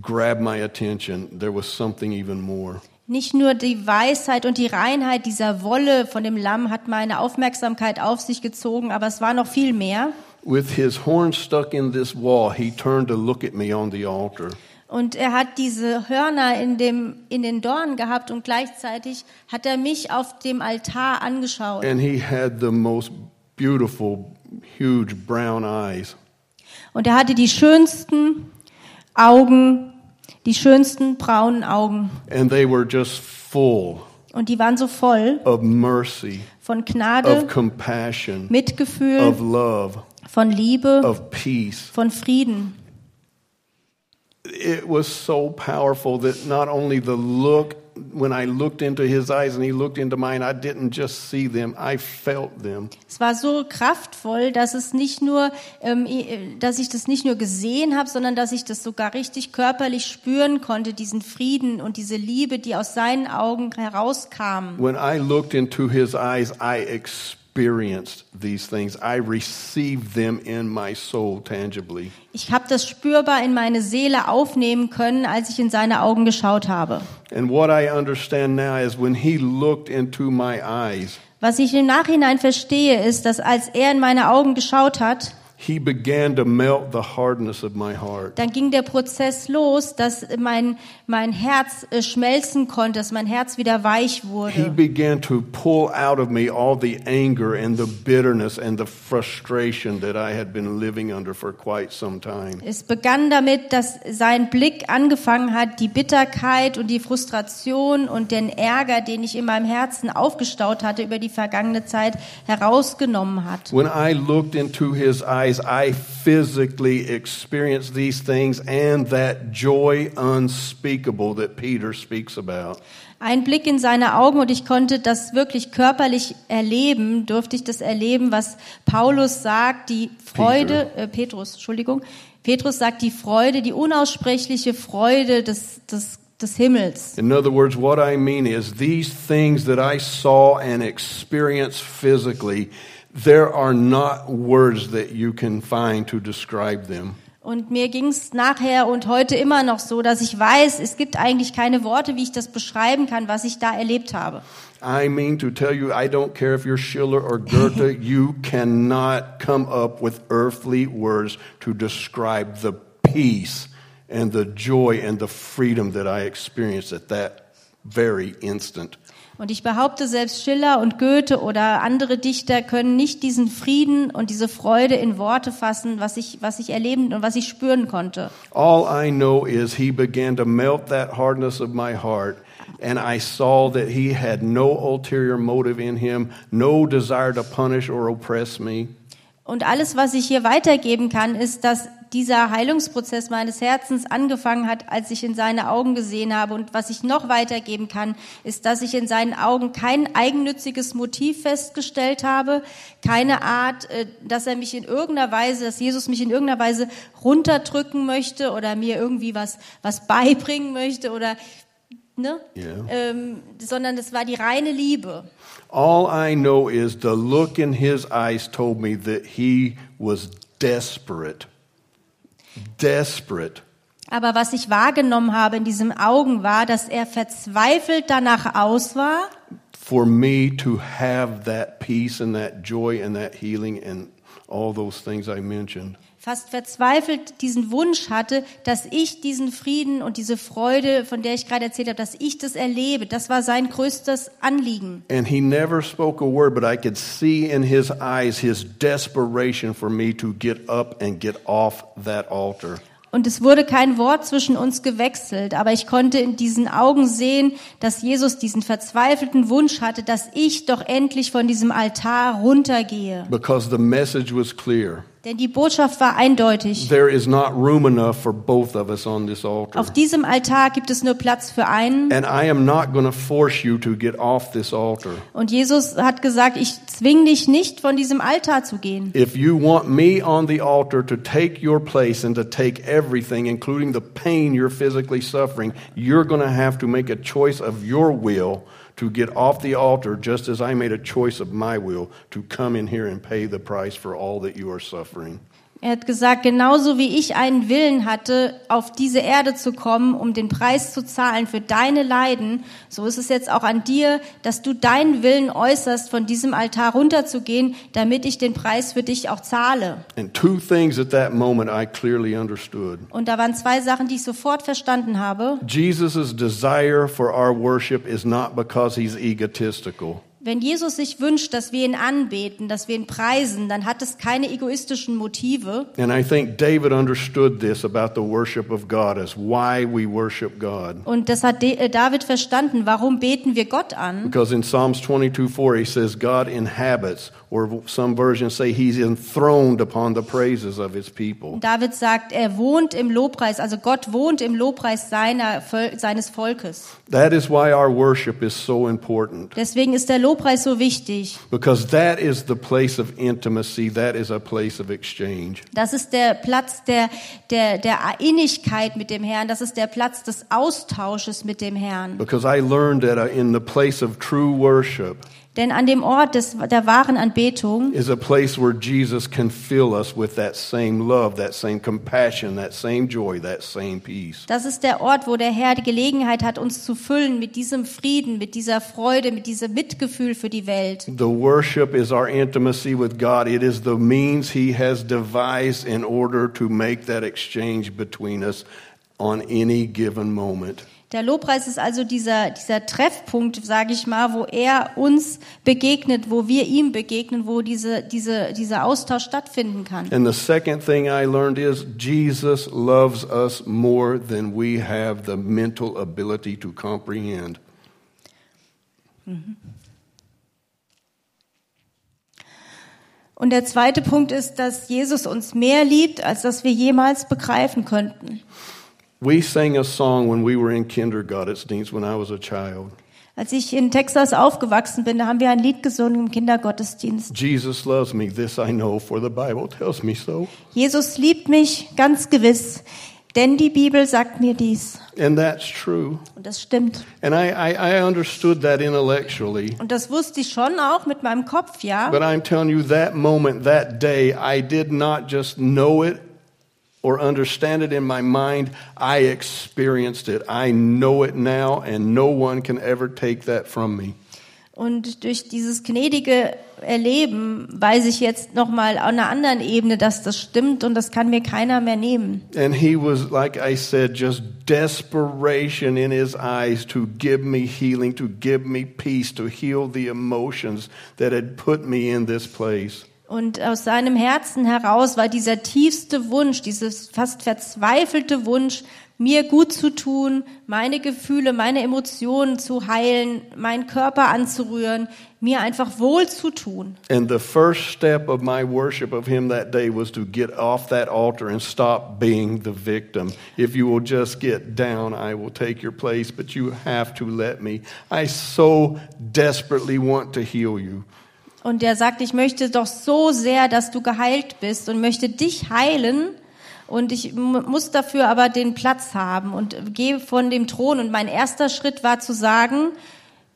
grab my attention, there was something even more. Nicht nur die Weisheit und die Reinheit dieser Wolle von dem Lamm hat meine Aufmerksamkeit auf sich gezogen, aber es war noch viel mehr. With his horn stuck in this wall, he turned to look at me on the altar. Und er hat diese Hörner in, dem, in den Dornen gehabt und gleichzeitig hat er mich auf dem Altar angeschaut. And he had the most beautiful, huge brown eyes. Und er hatte die schönsten Augen, die schönsten braunen Augen. And they were just full Und die waren so voll of mercy, von of Gnade, compassion, Mitgefühl, of love, von Liebe, of peace. von Frieden. It was so powerful that not only the look, when I looked into his eyes and he looked into mine, I didn't just see them, I felt them. Es war so kraftvoll, dass es nicht nur, ähm, äh, dass ich das nicht nur gesehen habe, sondern dass ich das sogar richtig körperlich spüren konnte, diesen Frieden und diese Liebe, die aus seinen Augen herauskam. When I looked into his eyes, I experienced these things. I received them in my soul tangibly. Ich habe das spürbar in meine Seele aufnehmen können, als ich in seine Augen geschaut habe. And what I understand now is when he looked into my eyes, Was ich im Nachhinein verstehe, ist, dass als er in meine Augen geschaut hat, he began to melt the hardness of my heart. dann ging der Prozess los, dass mein, mein Herz äh, schmelzen konnte, dass mein Herz wieder weich He wurde. began to pull out of me all the anger and the bitterness and the frustration that I had been living under for quite some time. Es begann damit, dass sein Blick angefangen hat, die Bitterkeit und die Frustration und den Ärger, den ich in meinem Herzen aufgestaut hatte über die vergangene Zeit, herausgenommen hat. When I looked into his eyes, I physically experienced these things and that joy unspeakable that Peter speaks about. Ein Blick in seine Augen und ich konnte das wirklich körperlich erleben, durfte ich das erleben, was Paulus sagt, die Freude, äh, Petrus, Entschuldigung, Petrus sagt die Freude, die unaussprechliche Freude des, des, des Himmels. In other words, what I mean is these things that I saw and experienced physically, there are not words that you can find to describe them. Und mir ging es nachher und heute immer noch so, dass ich weiß, es gibt eigentlich keine Worte, wie ich das beschreiben kann, was ich da erlebt habe. I mean to tell you, I don't care if you're Schiller or Goethe, you cannot come up with earthly words to describe the peace and the joy and the freedom that I experienced at that very instant. Und ich behaupte, selbst Schiller und Goethe oder andere Dichter können nicht diesen Frieden und diese Freude in Worte fassen, was ich, was ich erleben und was ich spüren konnte. All I know is he began to melt that hardness of my heart, and I saw that he had no ulterior motive in him, no desire to punish or oppress me. Und alles, was ich hier weitergeben kann, ist, dass dieser Heilungsprozess meines Herzens angefangen hat, als ich in seine Augen gesehen habe. Und was ich noch weitergeben kann, ist, dass ich in seinen Augen kein eigennütziges Motiv festgestellt habe, keine Art, äh, dass er mich in irgendeiner Weise, dass Jesus mich in irgendeiner Weise runterdrücken möchte oder mir irgendwie was, was beibringen möchte oder, ne? Yeah. Ähm, sondern es war die reine Liebe. All I know is the look in his eyes told me that he was desperate. Desperate. Aber was ich wahrgenommen habe in diesen Augen war, dass er verzweifelt danach aus war, For me to have that peace and that joy and that healing and all those things I mentioned. Fast verzweifelt diesen Wunsch hatte, dass ich diesen Frieden und diese Freude, von der ich gerade erzählt habe, dass ich das erlebe. Das war sein größtes Anliegen. And he never spoke a word, but I could see in his eyes his desperation for me to get up and get off that altar. Und es wurde kein Wort zwischen uns gewechselt, aber ich konnte in diesen Augen sehen, dass Jesus diesen verzweifelten Wunsch hatte, dass ich doch endlich von diesem Altar runtergehe. because the message was clear. Denn die Botschaft war eindeutig. Auf diesem Altar gibt es nur Platz für einen. Und Jesus hat gesagt, ich zwing dich nicht, von diesem Altar zu gehen. If you want me on the altar to take your place and to take everything, including the pain you're physically suffering, you're going to have to make a choice of your will to get off the altar, just as I made a choice of my will to come in here and pay the price for all that you are suffering. Er hat gesagt, genauso wie ich einen Willen hatte, auf diese Erde zu kommen, um den Preis zu zahlen für deine Leiden, so ist es jetzt auch an dir, dass du deinen Willen äußerst, von diesem Altar runterzugehen, damit ich den Preis für dich auch zahle. And two things at that moment I clearly understood. Und da waren zwei Sachen, die ich sofort verstanden habe. Jesus' desire for our worship is not because he's egotistical. Wenn Jesus sich wünscht, dass wir ihn anbeten, dass wir ihn preisen, dann hat es keine egoistischen Motive. And I think David understood this about the worship of God as why we worship God. Und das hat äh, David verstanden. Warum beten wir Gott an? Because in Psalms 22 4, he says, God inhabits, or some versions say he's enthroned upon the praises of his people. David sagt, er wohnt im Lobpreis, also Gott wohnt im Lobpreis seiner, seines Volkes. That is why our worship is so important. Deswegen ist der Lobpreis so wichtig. Because that is the place of intimacy, that is a place of exchange. Das ist der Platz der, der, der Innigkeit mit dem Herrn. Das ist der Platz des Austausches mit dem Herrn. Because I learned that uh, in the place of true worship Denn an dem Ort des, der wahren Anbetung is a place where Jesus can fill us with that same love, that same compassion, that same joy, that same peace. Das ist der Ort, wo der Herr die Gelegenheit hat, uns zu füllen mit diesem Frieden, mit dieser Freude, mit diesem Mitgefühl für die Welt. The worship is our intimacy with God. It is the means He has devised in order to make that exchange between us on any given moment. Der Lobpreis ist also dieser, dieser Treffpunkt, sage ich mal, wo er uns begegnet, wo wir ihm begegnen, wo diese, diese, dieser Austausch stattfinden kann. And the second thing I learned is Jesus loves us more than we have the mental ability to comprehend. Und der zweite Punkt ist, dass Jesus uns mehr liebt, als dass wir jemals begreifen könnten. We sang a song when we were in kindergottesdienst when I was a child. Als ich in Texas aufgewachsen bin, da haben wir ein Lied gesungen im Kindergottesdienst. Jesus loves me, this I know, for the Bible tells me so. Jesus liebt mich ganz gewiss, denn die Bibel sagt mir dies. And that's true. Und das stimmt. And I, I, I understood that intellectually. Und das wusste ich schon auch mit meinem Kopf, ja. But I'm telling you, that moment, that day, I did not just know it or understand it in my mind. I experienced it. I know it now, and no one can ever take that from me. Und durch dieses gnädige Erleben weiß ich jetzt nochmal auf einer anderen Ebene, dass das stimmt und das kann mir keiner mehr nehmen. And he was, like I said, just desperation in his eyes to give me healing, to give me peace, to heal the emotions that had put me in this place. Und aus seinem Herzen heraus war dieser tiefste Wunsch, dieses fast verzweifelte Wunsch, mir gut zu tun, meine Gefühle, meine Emotionen zu heilen, meinen Körper anzurühren, mir einfach wohl zu tun. And the first step of my worship of him that day was to get off that altar and stop being the victim. If you will just get down, I will take your place, but you have to let me. I so desperately want to heal you. Und er sagt, ich möchte doch so sehr, dass du geheilt bist und möchte dich heilen. Und ich mu- muss dafür aber den Platz haben und gehe von dem Thron. Und mein erster Schritt war zu sagen,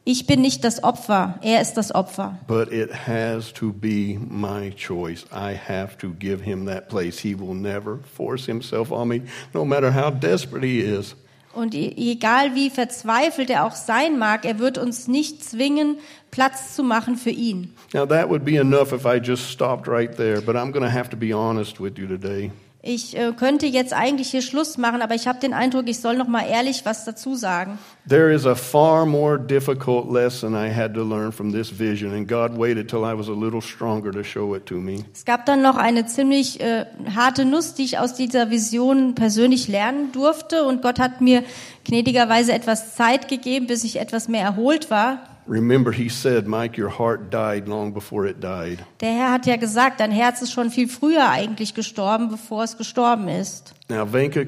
ich bin nicht das Opfer, er ist das Opfer. But it has to be my choice. I have to give him that place. He will never force himself on me, no matter how desperate he is. Und e- egal wie verzweifelt er auch sein mag, er wird uns nicht zwingen, Platz zu machen für ihn. Now, that would be enough if I just stopped right there, but I'm going to have to be honest with you today. Ich äh, könnte jetzt eigentlich hier Schluss machen, aber ich habe den Eindruck, ich soll noch mal ehrlich was dazu sagen. There is a far more difficult lesson I had to learn from this vision, and God waited till I was a little stronger to show it to me. Es gab dann noch eine ziemlich äh, harte Nuss, die ich aus dieser Vision persönlich lernen durfte und Gott hat mir gnädigerweise etwas Zeit gegeben, bis ich etwas mehr erholt war. Remember, He said, Mike, your heart died long before it died. Der Herr hat ja gesagt, dein Herz ist schon viel früher eigentlich gestorben, bevor es gestorben ist. Now, Venka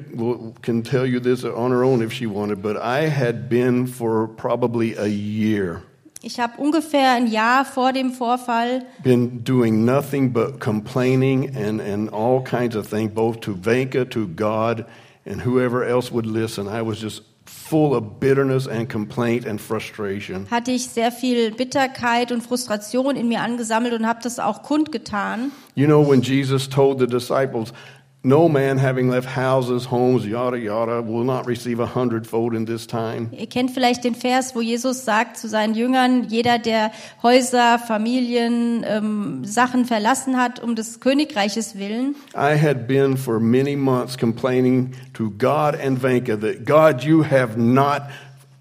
can tell you this on her own if she wanted, but I had been for probably a year Ich habe ungefähr ein Jahr vor dem Vorfall been doing nothing but complaining and, and all kinds of things, both to Venka, to God, and whoever else would listen. I was just full of bitterness and complaint and frustration. hatte ich sehr viel Bitterkeit und Frustration in mir angesammelt und habe das auch kundgetan. You know, when Jesus told the disciples, No man having left houses, homes, yada, yada, will not receive a hundredfold in this time. Ihr kennt vielleicht den Vers, wo Jesus sagt zu seinen Jüngern, jeder, der Häuser, Familien, ähm, Sachen verlassen hat, um des Königreiches willen. I had been for many months complaining to God and Venka that God, you have not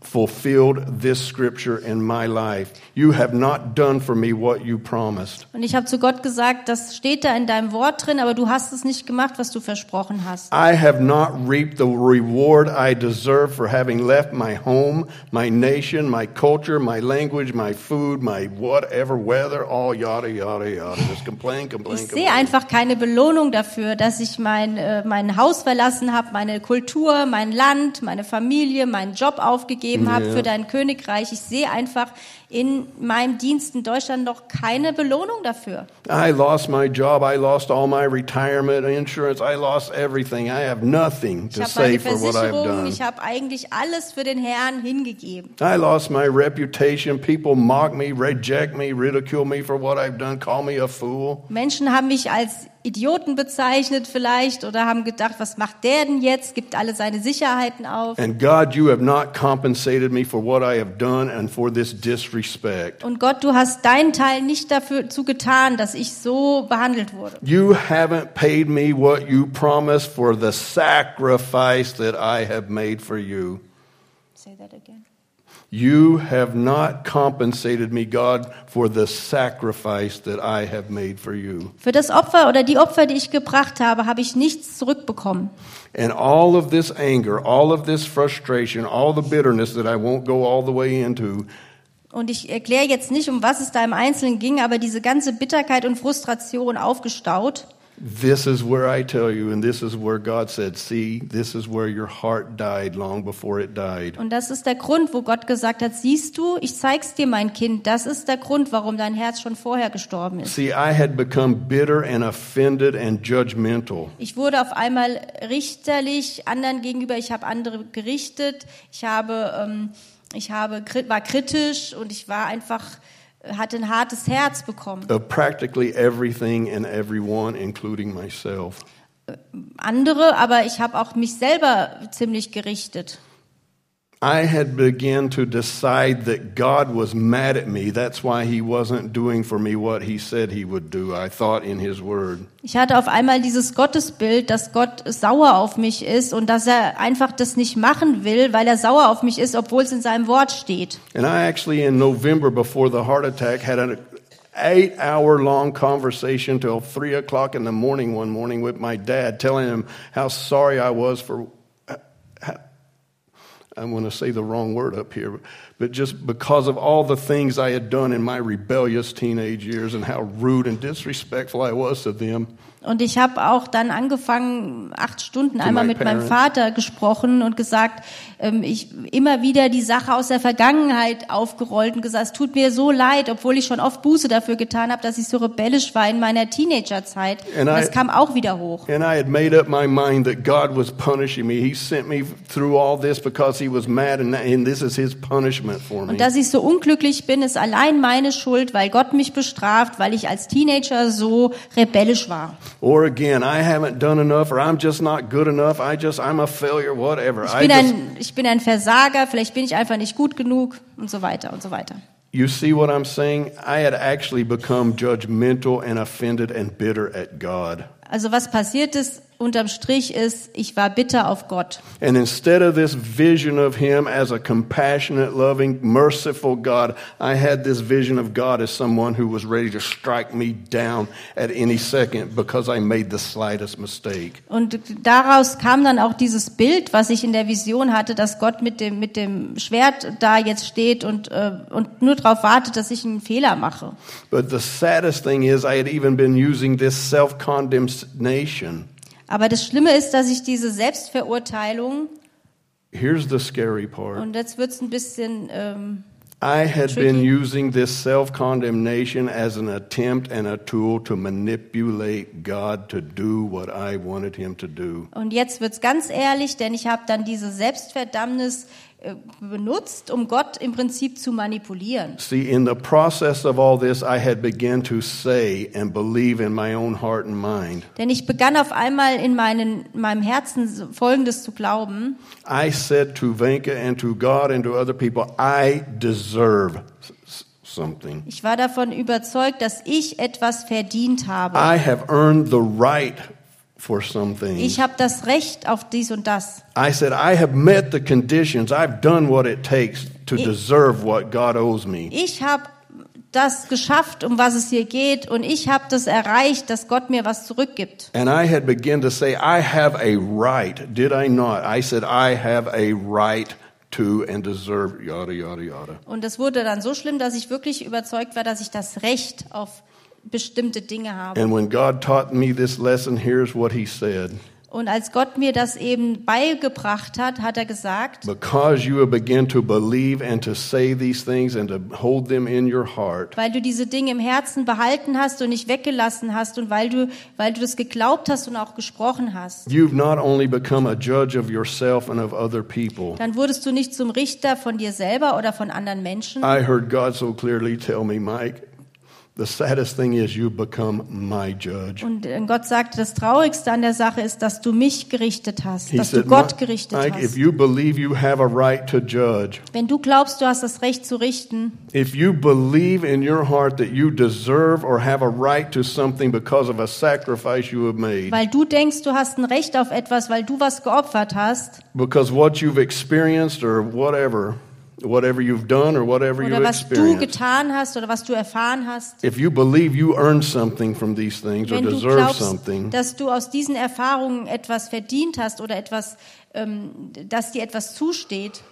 fulfilled this scripture in my life. You have not done for me what you promised. Und ich habe zu Gott gesagt, das steht da in deinem Wort drin, aber du hast es nicht gemacht, was du versprochen hast. I have not reaped the reward I deserve for having left my home, my nation, my culture, my language, my food, my whatever weather, all yada, yada, yada. Just complain, complain, Ich sehe einfach keine Belohnung dafür, dass ich mein, äh, mein Haus verlassen habe, meine Kultur, mein Land, meine Familie, meinen Job aufgegeben habe Ja. für dein Königreich. Ich sehe einfach in meinem Dienst in Deutschland noch keine Belohnung dafür. I lost my job. I lost all my retirement insurance. I lost everything. I have nothing Ich to say for what I've done. ich habe eigentlich alles für den Herrn hingegeben. I lost my reputation. People mock me, reject me, ridicule me for what I've done, call me a fool. Menschen haben mich als Idioten bezeichnet vielleicht oder haben gedacht, was macht der denn jetzt? Gibt alle seine Sicherheiten auf. And God, you have not compensated me for what I have done and for this disrespect. Und Gott, du hast deinen Teil nicht dafür zu getan, dass ich so behandelt wurde. You haven't paid me what you promised for the sacrifice that I have made for you. Say that again. You have not compensated me, God, for the sacrifice that I have made for you. Für das Opfer oder die Opfer, die ich gebracht habe, habe ich nichts zurückbekommen. And all of this anger, all of this frustration, all the bitterness that I won't go all the way into, Und ich erkläre jetzt nicht, um was es da im Einzelnen ging, aber diese ganze Bitterkeit und Frustration aufgestaut. This is where I tell you, and this is where God said, See, this is where your heart died long before it died. Und das ist der Grund, wo Gott gesagt hat, siehst du, ich zeig's dir, mein Kind. Das ist der Grund, warum dein Herz schon vorher gestorben ist. See, I had become bitter and offended and judgmental. Ich wurde auf einmal richterlich anderen gegenüber. Ich habe andere gerichtet. Ich habe, ähm, ich habe, war kritisch und ich war einfach, hatte ein hartes Herz bekommen. Of practically everything and everyone, including myself. Andere, aber ich habe auch mich selber ziemlich gerichtet. I had begun to decide that God was mad at me. That's why he wasn't doing for me what he said he would do. I thought in his word. Ich hatte auf einmal dieses Gottesbild, dass Gott sauer auf mich ist und dass er einfach das nicht machen will, weil er sauer auf mich ist, obwohl es in seinem Wort steht. And I actually, in November before the heart attack, had an eight hour long conversation till three o'clock in the morning one morning with my dad, telling him how sorry I was for. I'm going to say the wrong word up here, but just because of all the things I had done in my rebellious teenage years and how rude and disrespectful I was to them. Und ich habe auch dann angefangen, acht Stunden einmal mit meinem. Vater gesprochen und gesagt, ähm, ich immer wieder die Sache aus der Vergangenheit aufgerollt und gesagt, es tut mir so leid, obwohl ich schon oft Buße dafür getan habe, dass ich so rebellisch war in meiner Teenagerzeit. And Und das I- kam auch wieder hoch. And I had made up my mind that God was punishing me. He sent me through all this because he was mad, and, and this is his punishment for me. Und dass ich so unglücklich bin, ist allein meine Schuld, weil Gott mich bestraft, weil ich als Teenager so rebellisch war. Or again, I haven't done enough, or I'm just not good enough. I just, I'm a failure, whatever. Ich bin, ein, ich bin ein Versager, vielleicht bin ich einfach nicht gut genug und so weiter und so weiter. you see what I'm saying? I had actually become judgmental and offended and bitter at God. Also was passiert ist, unterm Strich ist, ich war bitter auf Gott. And instead of this vision of him as a compassionate, loving, merciful God, I had this vision of God as someone who was ready to strike me down at any second because I made the slightest mistake. Und daraus kam dann auch dieses Bild, was ich in der Vision hatte, dass Gott mit dem, mit dem Schwert da jetzt steht und, äh, und nur darauf wartet, dass ich einen Fehler mache. But the saddest thing is, I had even been using this self condemnation. Aber das Schlimme ist, dass ich diese Selbstverurteilung, Here's the scary part. und jetzt wird's ein bisschen, ähm, I had Tricky. been using this self condemnation as an attempt and a tool to manipulate God to do what I wanted him to do. und jetzt wird's ganz ehrlich, denn ich habe dann diese Selbstverdammnis benutzt, um Gott im Prinzip zu manipulieren. See, in the process of all this, I had begun to say and believe in my own heart and mind. Denn ich begann auf einmal in meinen, meinem Herzen Folgendes zu glauben. I said to Venka and to God and to other people, I deserve something. Ich war davon überzeugt, dass ich etwas verdient habe. I have earned the right for some things. Ich habe das Recht auf dies und das. I said, I have met the conditions. I've done what it takes to Ich- deserve what God owes me. Ich habe das geschafft, um was es hier geht, und ich habe das erreicht, dass Gott mir was zurückgibt. And I had begun to say, I have a right. Did I not? I said, I have a right to and deserve yada, yada, yada. Und es wurde dann so schlimm, dass ich wirklich überzeugt war, dass ich das Recht auf bestimmte Dinge habe. And when God taught me this lesson, here's what he said. Und als Gott mir das eben beigebracht hat, hat er gesagt, Because you have begun to believe and to say these things and to hold them in your heart, weil du diese Dinge im Herzen behalten hast und nicht weggelassen hast und weil du, weil du das geglaubt hast und auch gesprochen hast, you've not only become a judge of yourself and of other people. dann wurdest du nicht zum Richter von dir selber oder von anderen Menschen. I heard God so clearly tell me, Mike, the saddest thing is you become my judge. Und äh, Gott sagte, das Traurigste an der Sache ist, dass du mich gerichtet hast, He dass du said, Gott gerichtet Mike, if hast. you believe you have a right to judge, Wenn du glaubst, du hast das Recht zu richten, if you believe in your heart that you deserve or have a right to something because of a sacrifice you have made, weil du denkst, du hast ein Recht auf etwas, weil du was geopfert hast because what you've experienced or whatever, whatever you've done or whatever oder was du getan hast oder was du erfahren hast, if you believe you earned something from these things or wenn deserve glaubst, something, dass du aus diesen Erfahrungen etwas verdient hast oder etwas, ähm, dass dir etwas zusteht,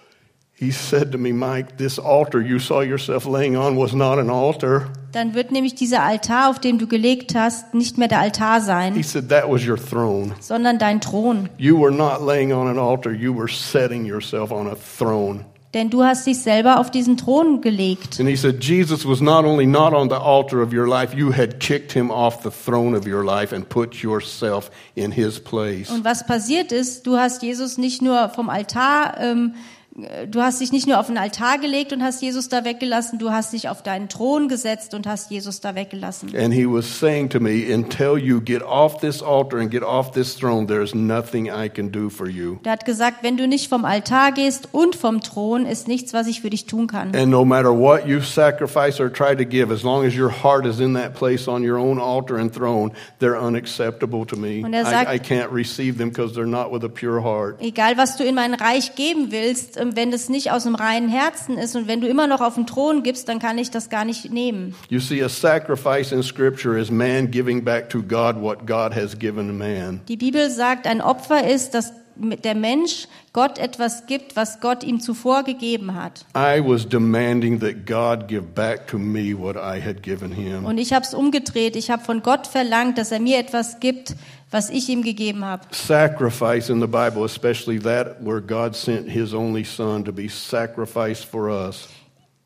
he said to me, Mike, this altar you saw yourself laying on was not an altar. dann wird nämlich dieser Altar, auf dem du gelegt hast, nicht mehr der Altar He sein, said that was your throne. sondern dein Thron. You were not laying on an altar, you were setting yourself on a throne. Denn du hast dich selber auf diesen Thron gelegt. And he said, Jesus was not only not on the altar of your life, you had kicked him off the throne of your life and put yourself in his place. Und was passiert ist, du hast Jesus nicht nur vom Altar, ähm, äh, du hast dich nicht nur auf den Altar gelegt und hast Jesus da weggelassen, du hast dich auf deinen Thron gesetzt und hast Jesus da weggelassen. And he was saying to me, until you get off this altar and get off this throne, there's nothing I can do for you. Der hat gesagt, wenn du nicht vom Altar gehst und vom Thron, ist nichts, was ich für dich tun kann. And no matter what you sacrifice or try to give, as long as your heart is in that place on your own altar and throne, they're unacceptable to me. Und er sagt- I, I can't receive them because they're not with a pure heart. Egal, was du in mein Reich geben willst, wenn es nicht aus dem reinen Herzen ist und wenn du immer noch auf den Thron gibst, dann kann ich das gar nicht nehmen. You see, a sacrifice in Scripture is man giving back to God what God has given man. Die Bibel sagt, ein Opfer ist, dass der Mensch Gott etwas gibt, was Gott ihm zuvor gegeben hat. I was demanding that God give back to me what I had given him. Und ich habe es umgedreht. Ich habe von Gott verlangt, dass er mir etwas gibt, was ich ihm gegeben habe. Sacrifice in the Bible, especially that where God sent his only son to be sacrificed for us.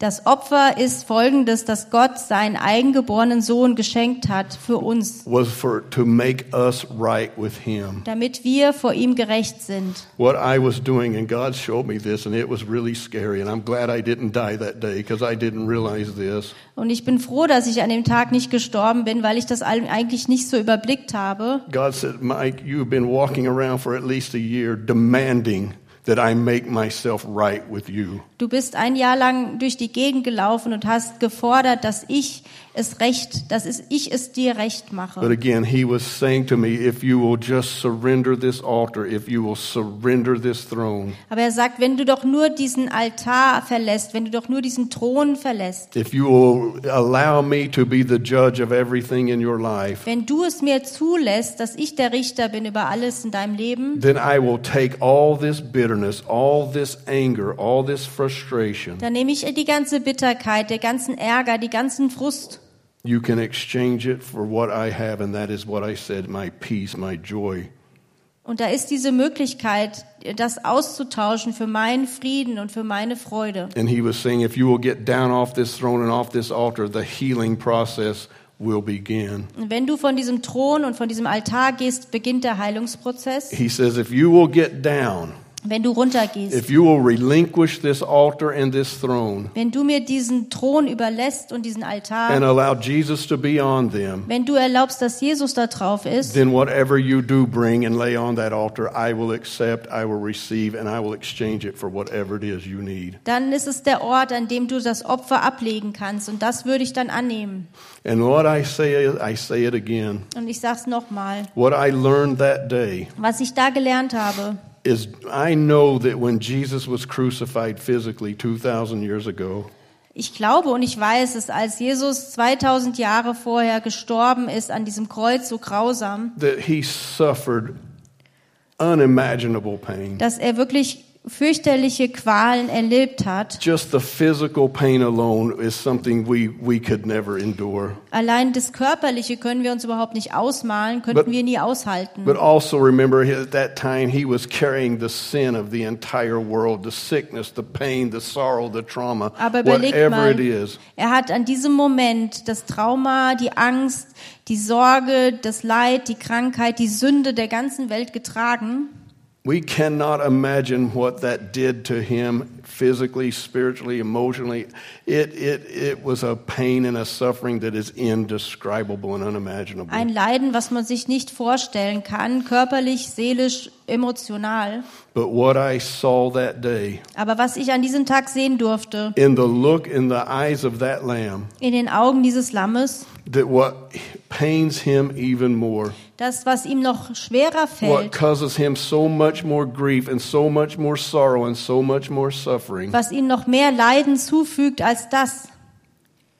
Das Opfer ist folgendes, dass Gott seinen eigengeborenen Sohn geschenkt hat für uns, was for to make us right with him. damit wir vor ihm gerecht sind. What I was doing, and God showed me this, and it was really scary. And I'm glad I didn't die that day because I didn't realize this. Und ich bin froh, dass ich an dem Tag nicht gestorben bin, weil ich das eigentlich nicht so überblickt habe. God said, Mike, you've been walking around for at least a year demanding that I make myself right with you. Du bist ein Jahr lang durch die Gegend gelaufen und hast gefordert, dass ich es recht, dass es, ich es dir recht But mache. again, he was saying to me, if you will just surrender this altar, if you will surrender this throne, Aber er sagt, wenn du doch nur diesen Altar verlässt, wenn du doch nur diesen Thron verlässt, if you will allow me to be the judge of everything in your life, wenn du es mir zulässt, dass ich der Richter bin über alles in deinem Leben, then I will take all this bitterness, all this anger, all this frustration. dann nehme ich die ganze Bitterkeit, der ganzen Ärger, die ganzen Frust You can exchange it for what I have, and that is what I said my peace, my joy. Und da ist diese Möglichkeit, das auszutauschen für meinen Frieden und für meine Freude. And he was saying, if you will get down off this throne and off this altar, the healing process will begin. Und wenn du von diesem Thron und von diesem Altar gehst, beginnt der Heilungsprozess. He says, if you will get down, Wenn du runtergehst, if you will relinquish this altar and this throne wenn du mir diesen Thron überlässt und diesen and Altar, allow Jesus to be on them, wenn du erlaubst, dass Jesus da drauf ist, then whatever you do bring and lay on that altar, I will accept, I will receive, and I will exchange it for whatever it is you need. dann ist es der Ort, an dem du das Opfer ablegen kannst. Und das würde ich dann annehmen. And what I say, I say it again. Und ich sag's nochmal. What I learned that day Was ich da gelernt habe, is I know that when Jesus was crucified physically 2,000 years ago, ich glaube und ich weiß es, als Jesus 2000 Jahre vorher gestorben ist an diesem Kreuz so grausam, that he suffered unimaginable pain. dass er wirklich fürchterliche Qualen erlebt hat. Just the physical pain alone is something we, we could never endure. Allein das Körperliche können wir uns überhaupt nicht ausmalen, könnten But- wir nie aushalten. But also remember, at that time, he was carrying the sin of the entire world, the sickness, the pain, the sorrow, the trauma, Aber whatever mal, it is. er hat an diesem Moment das Trauma, die Angst, die Sorge, das Leid, die Krankheit, die Sünde der ganzen Welt getragen. We cannot imagine what that did to him physically, spiritually, emotionally. It, it, it was a pain and a suffering that is indescribable and unimaginable. Ein Leiden, was man sich nicht vorstellen kann, körperlich, seelisch, emotional. But what I saw that day, Aber was ich an diesem Tag sehen durfte, in the look in the eyes of that lamb, in den Augen dieses Lammes, that what pains him even more, das, was ihm noch schwerer what fällt, causes him so much more grief and so much more sorrow and so much more suffering, was ihm noch mehr Leiden zufügt als das,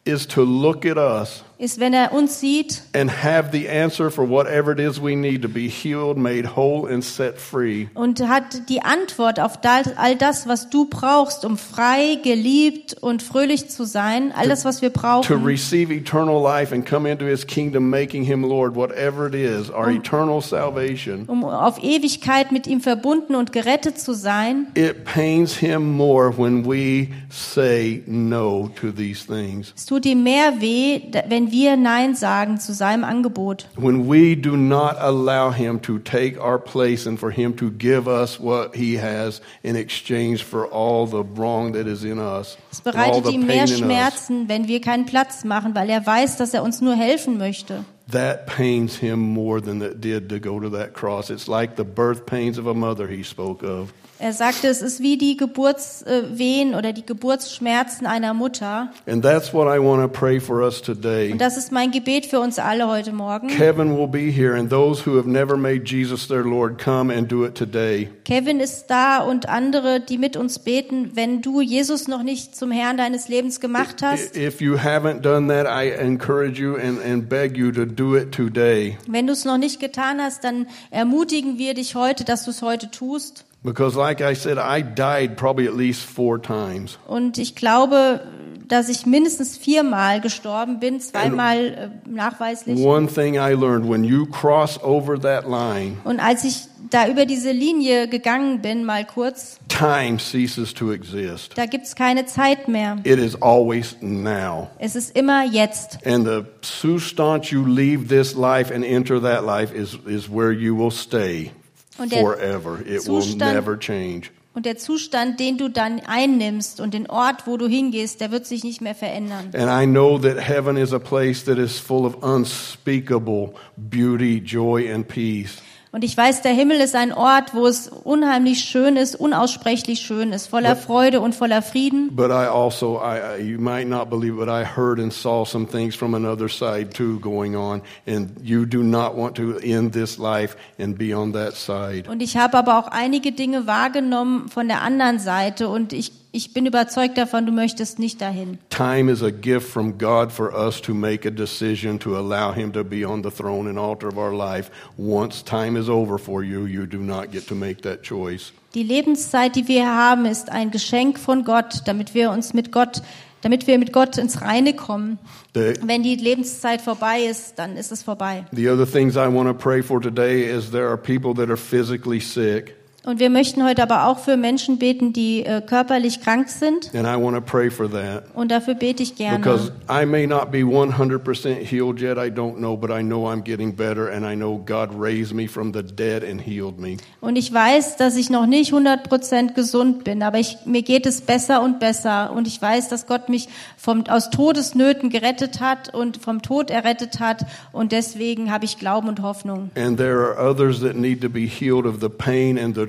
is to look at us ist, wenn er uns sieht and have the answer for whatever it is we need to be healed, made whole, and set free. und hat die Antwort auf all das, was du brauchst, um frei, geliebt und fröhlich zu sein, all das, was wir To brauchen, receive eternal life and come into his kingdom, making him Lord, whatever it is, our eternal salvation. um auf Ewigkeit mit ihm verbunden und gerettet zu sein. It pains him more when we say no to these things. Es tut ihm mehr weh, da- wenn wir Nein sagen zu seinem Angebot. When we do not allow him to take our place and for him to give us what he has in exchange for all the wrong that is in us, Es bereitet ihm mehr. Schmerzen, wenn wir keinen Platz machen, weil er weiß, dass er uns nur helfen möchte. That pains him more than it did to go to that cross. It's like the birth pains of a mother he spoke of. Er sagte, es ist wie die Geburtswehen oder die Geburtsschmerzen einer Mutter. And that's what I want to pray for us today. Und das ist mein Gebet für uns alle heute Morgen. Kevin will be here, and those who have never made Jesus their Lord, come and do it today. Kevin ist da und andere, die mit uns beten. Wenn du Jesus noch nicht zum Herrn deines Lebens gemacht hast, If you haven't done that, I encourage you and, and beg you to do it today. wenn du es noch nicht getan hast, dann ermutigen wir dich heute, dass du es heute tust. Because, like I said, I died probably at least four times. Und ich glaube, dass ich mindestens viermal gestorben bin, zweimal äh, nachweislich. One thing I learned when you cross over that line, Und als ich da über diese Linie gegangen bin, mal kurz, time ceases to exist. da gibt's keine Zeit mehr. It is always now. Es ist immer jetzt. And the so staunch you leave this life and enter that life is, is where you will stay Und der forever. It will never change. Und der Zustand, den du dann einnimmst und den Ort, wo du hingehst, der wird sich nicht mehr verändern. And I know that heaven is a place that is full of unspeakable beauty, joy, and peace. Und ich weiß, der Himmel ist ein Ort, wo es unheimlich schön ist, unaussprechlich schön ist, voller Freude und voller Frieden. But I also, I, I, you might not believe, but I heard and saw some things from another side too going on, and you do not want to end this life and be on that side. Und ich habe aber auch einige Dinge wahrgenommen von der anderen Seite und ich, ich bin überzeugt davon, du möchtest nicht dahin. Time is a gift from God for us to make a decision to allow Him to be on the throne and altar of our life. Once time is over for you, you do not get to make that choice. Die Lebenszeit, die wir haben, ist ein Geschenk von Gott, damit wir uns mit Gott, damit wir mit Gott ins Reine kommen. The, Wenn die Lebenszeit vorbei ist, dann ist es vorbei. the other things I want to pray for today is there are people that are physically sick, Und wir möchten heute aber auch für Menschen beten, die äh, körperlich krank sind. and I want to pray for that. Und dafür bete ich Because gerne. I may not be 100% healed yet, I don't know, but I know I'm getting better, and I know God raised me from the dead and healed me. Und ich weiß, dass ich noch nicht 100% gesund bin, aber ich, mir geht es besser und besser. Und ich weiß, dass Gott mich vom, aus Todesnöten gerettet hat und vom Tod errettet hat. Und deswegen habe ich Glauben und Hoffnung. And there are others that need to be healed of the pain and the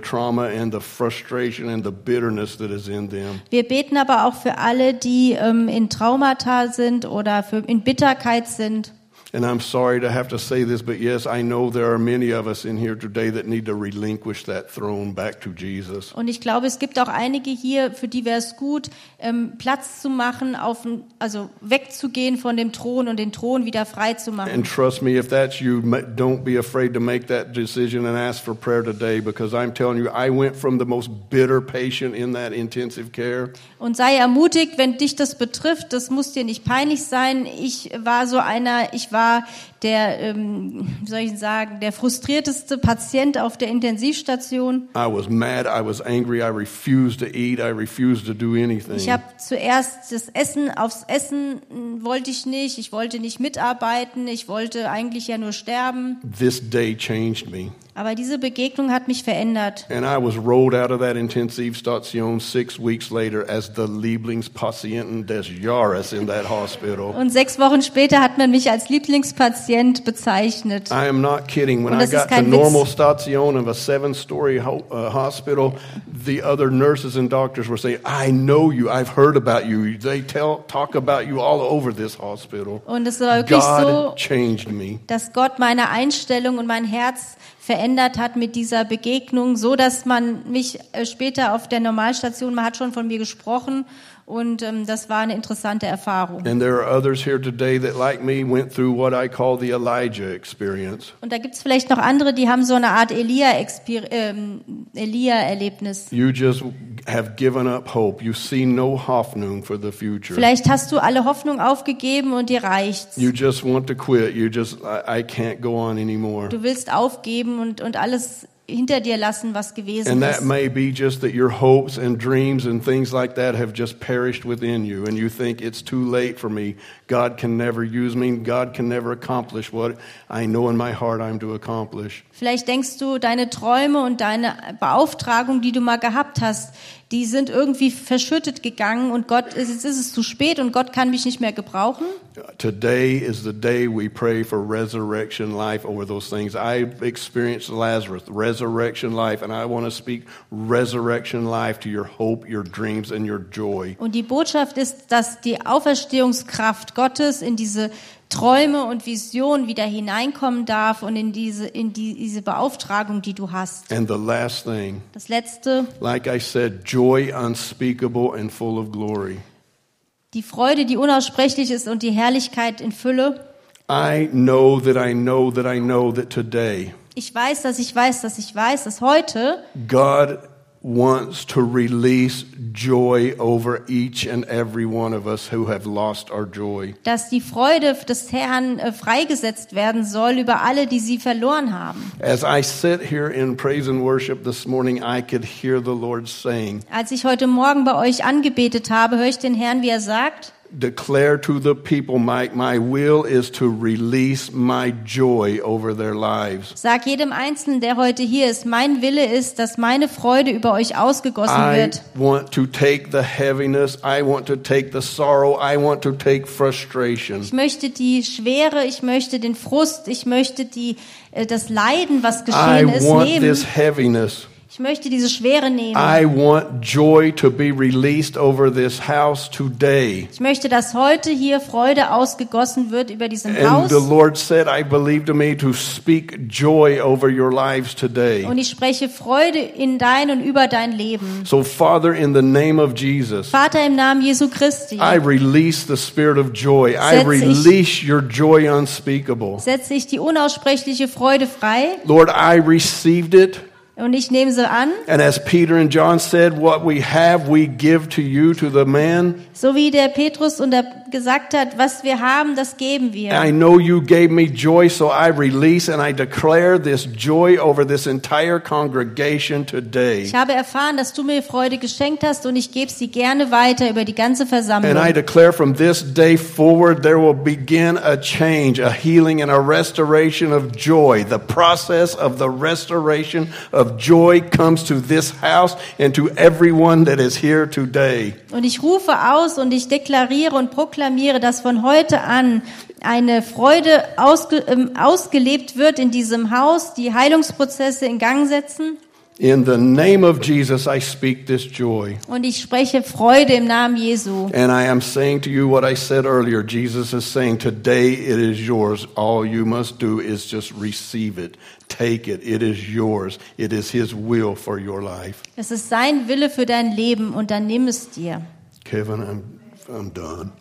Wir beten aber auch für alle, die ähm, in Traumata sind oder für, in Bitterkeit sind. And I'm sorry to have to say this, but yes, I know there are many of us in here today that need to relinquish that throne back to Jesus. Und ich glaube, es gibt auch einige hier, für die wäre es gut, ähm, Platz zu machen, auf, also wegzugehen von dem Thron und den Thron wieder frei zu machen. And trust me, if that's you, don't be afraid to make that decision and ask for prayer today because I'm telling you, I went from the most bitter patient in that intensive care Und sei ermutigt, wenn dich das betrifft, das muss dir nicht peinlich sein. Ich war so einer, ich war der, ähm, wie soll ich sagen, der frustrierteste Patient auf der Intensivstation. I was mad, I was angry, I refused to eat, I refused to do anything. Ich habe zuerst das Essen, aufs Essen mm, wollte ich nicht, ich wollte nicht mitarbeiten, ich wollte eigentlich ja nur sterben. This day changed me. Aber diese Begegnung hat mich verändert. And I was rolled out of that Intensivstation six weeks later as the Lieblingspatienten des Jahres in that hospital. Und sechs Wochen später hat man mich als Lieblingspatient bezeichnet. I am not kidding. When I got to Witz. normal station of a seven-story ho- uh, hospital, the other nurses and doctors were saying, "I know you. I've heard about you. They tell talk about you all over this hospital." Und es war wirklich so, God changed me. dass Gott meine Einstellung und mein Herz verändert hat mit dieser Begegnung, so dass man mich äh, später auf der Normalstation, man hat schon von mir gesprochen und ähm, das war eine interessante Erfahrung. And there are others here today that, like me, went through what I call the Elijah experience. Und da gibt's vielleicht noch andere, die haben so eine Art ähm, Elia-Erlebnis. You just have given up hope. You see no Hoffnung for the future. Vielleicht hast du alle Hoffnung aufgegeben und dir reicht's. You just want to quit. You just, I, I can't go on anymore. Du willst aufgeben und, und alles hinter dir lassen, was gewesen And that ist. may be just that your hopes and dreams and things like that have just perished within you, and you think it's too late for me. God can never use me. God can never accomplish what I know in my heart I'm to accomplish. Vielleicht denkst du, deine Träume und deine Beauftragung, die du mal gehabt hast, die sind irgendwie verschüttet gegangen und Gott, jetzt ist es zu spät und Gott kann mich nicht mehr gebrauchen. Today is the day we pray for resurrection life over those things. I experienced Lazarus, resurrection life, and I want to speak resurrection life to your hope, your dreams, and your joy. Und die Botschaft ist, dass die Auferstehungskraft Gottes in diese Träume und Visionen wieder hineinkommen darf und in diese, in die, diese Beauftragung, die du hast. And the last thing, Das letzte, like I said, joy unspeakable and full of glory. die Freude, die unaussprechlich ist und die Herrlichkeit in Fülle. I know that I know that I know that today Ich weiß, dass ich weiß, dass ich weiß, dass heute God wants to release joy over each and every one of us who have lost our joy. dass die Freude des Herrn äh, freigesetzt werden soll über alle, die sie verloren haben. As I sit here in praise and worship this morning, I could hear the Lord saying, Als ich heute Morgen bei euch angebetet habe, höre ich den Herrn, wie er sagt, declare to the people, my, my will is to release my joy over their lives. Sag jedem Einzelnen, der heute hier ist, mein Wille ist, dass meine Freude über euch ausgegossen I wird. want to take the heaviness. I want to take the sorrow. I want to take frustration. Ich möchte die Schwere, ich möchte den Frust, ich möchte die, äh, das Leiden, was I geschehen ist, want nehmen. this heaviness. Ich möchte diese Schwere nehmen. I want joy to be released over this house today. Ich möchte, dass heute hier Freude ausgegossen wird über diesem And Haus. the Lord said, I believe to me to speak joy over your lives today. Und ich spreche Freude in dein und über dein Leben. So, Father, in the name of Jesus, Vater im Namen Jesu Christi, I release the spirit of joy. I release your joy unspeakable. setze ich die unaussprechliche Freude frei Lord, I received it. Und ich nehme sie an. And as Peter and John said, what we have we give to you, to the man. So wie der Petrus und der gesagt hat, was wir haben, das geben wir. I know you gave me joy, so I release and I declare this joy over this entire congregation today. Ich habe erfahren, dass du mir Freude geschenkt hast und ich gebe sie gerne weiter über die ganze Versammlung. And I declare from this day forward, there will begin a change, a healing, and a restoration of joy. The process of the restoration of joy comes to this house and to everyone that is here today. Und ich rufe aus und ich deklariere und proklamiere, dass von heute an eine Freude ausge, ähm, ausgelebt wird in diesem Haus, die Heilungsprozesse in Gang setzen. In the name of Jesus, I speak this joy. Und ich spreche Freude im Namen Jesu. And I am saying to you what I said earlier. Jesus is saying, Today it is yours. All you must do is just receive it. Take it. It is yours. It is His will for your life. Es ist sein Wille für dein Leben und dann nimm es dir. Kevin, I'm, I'm done.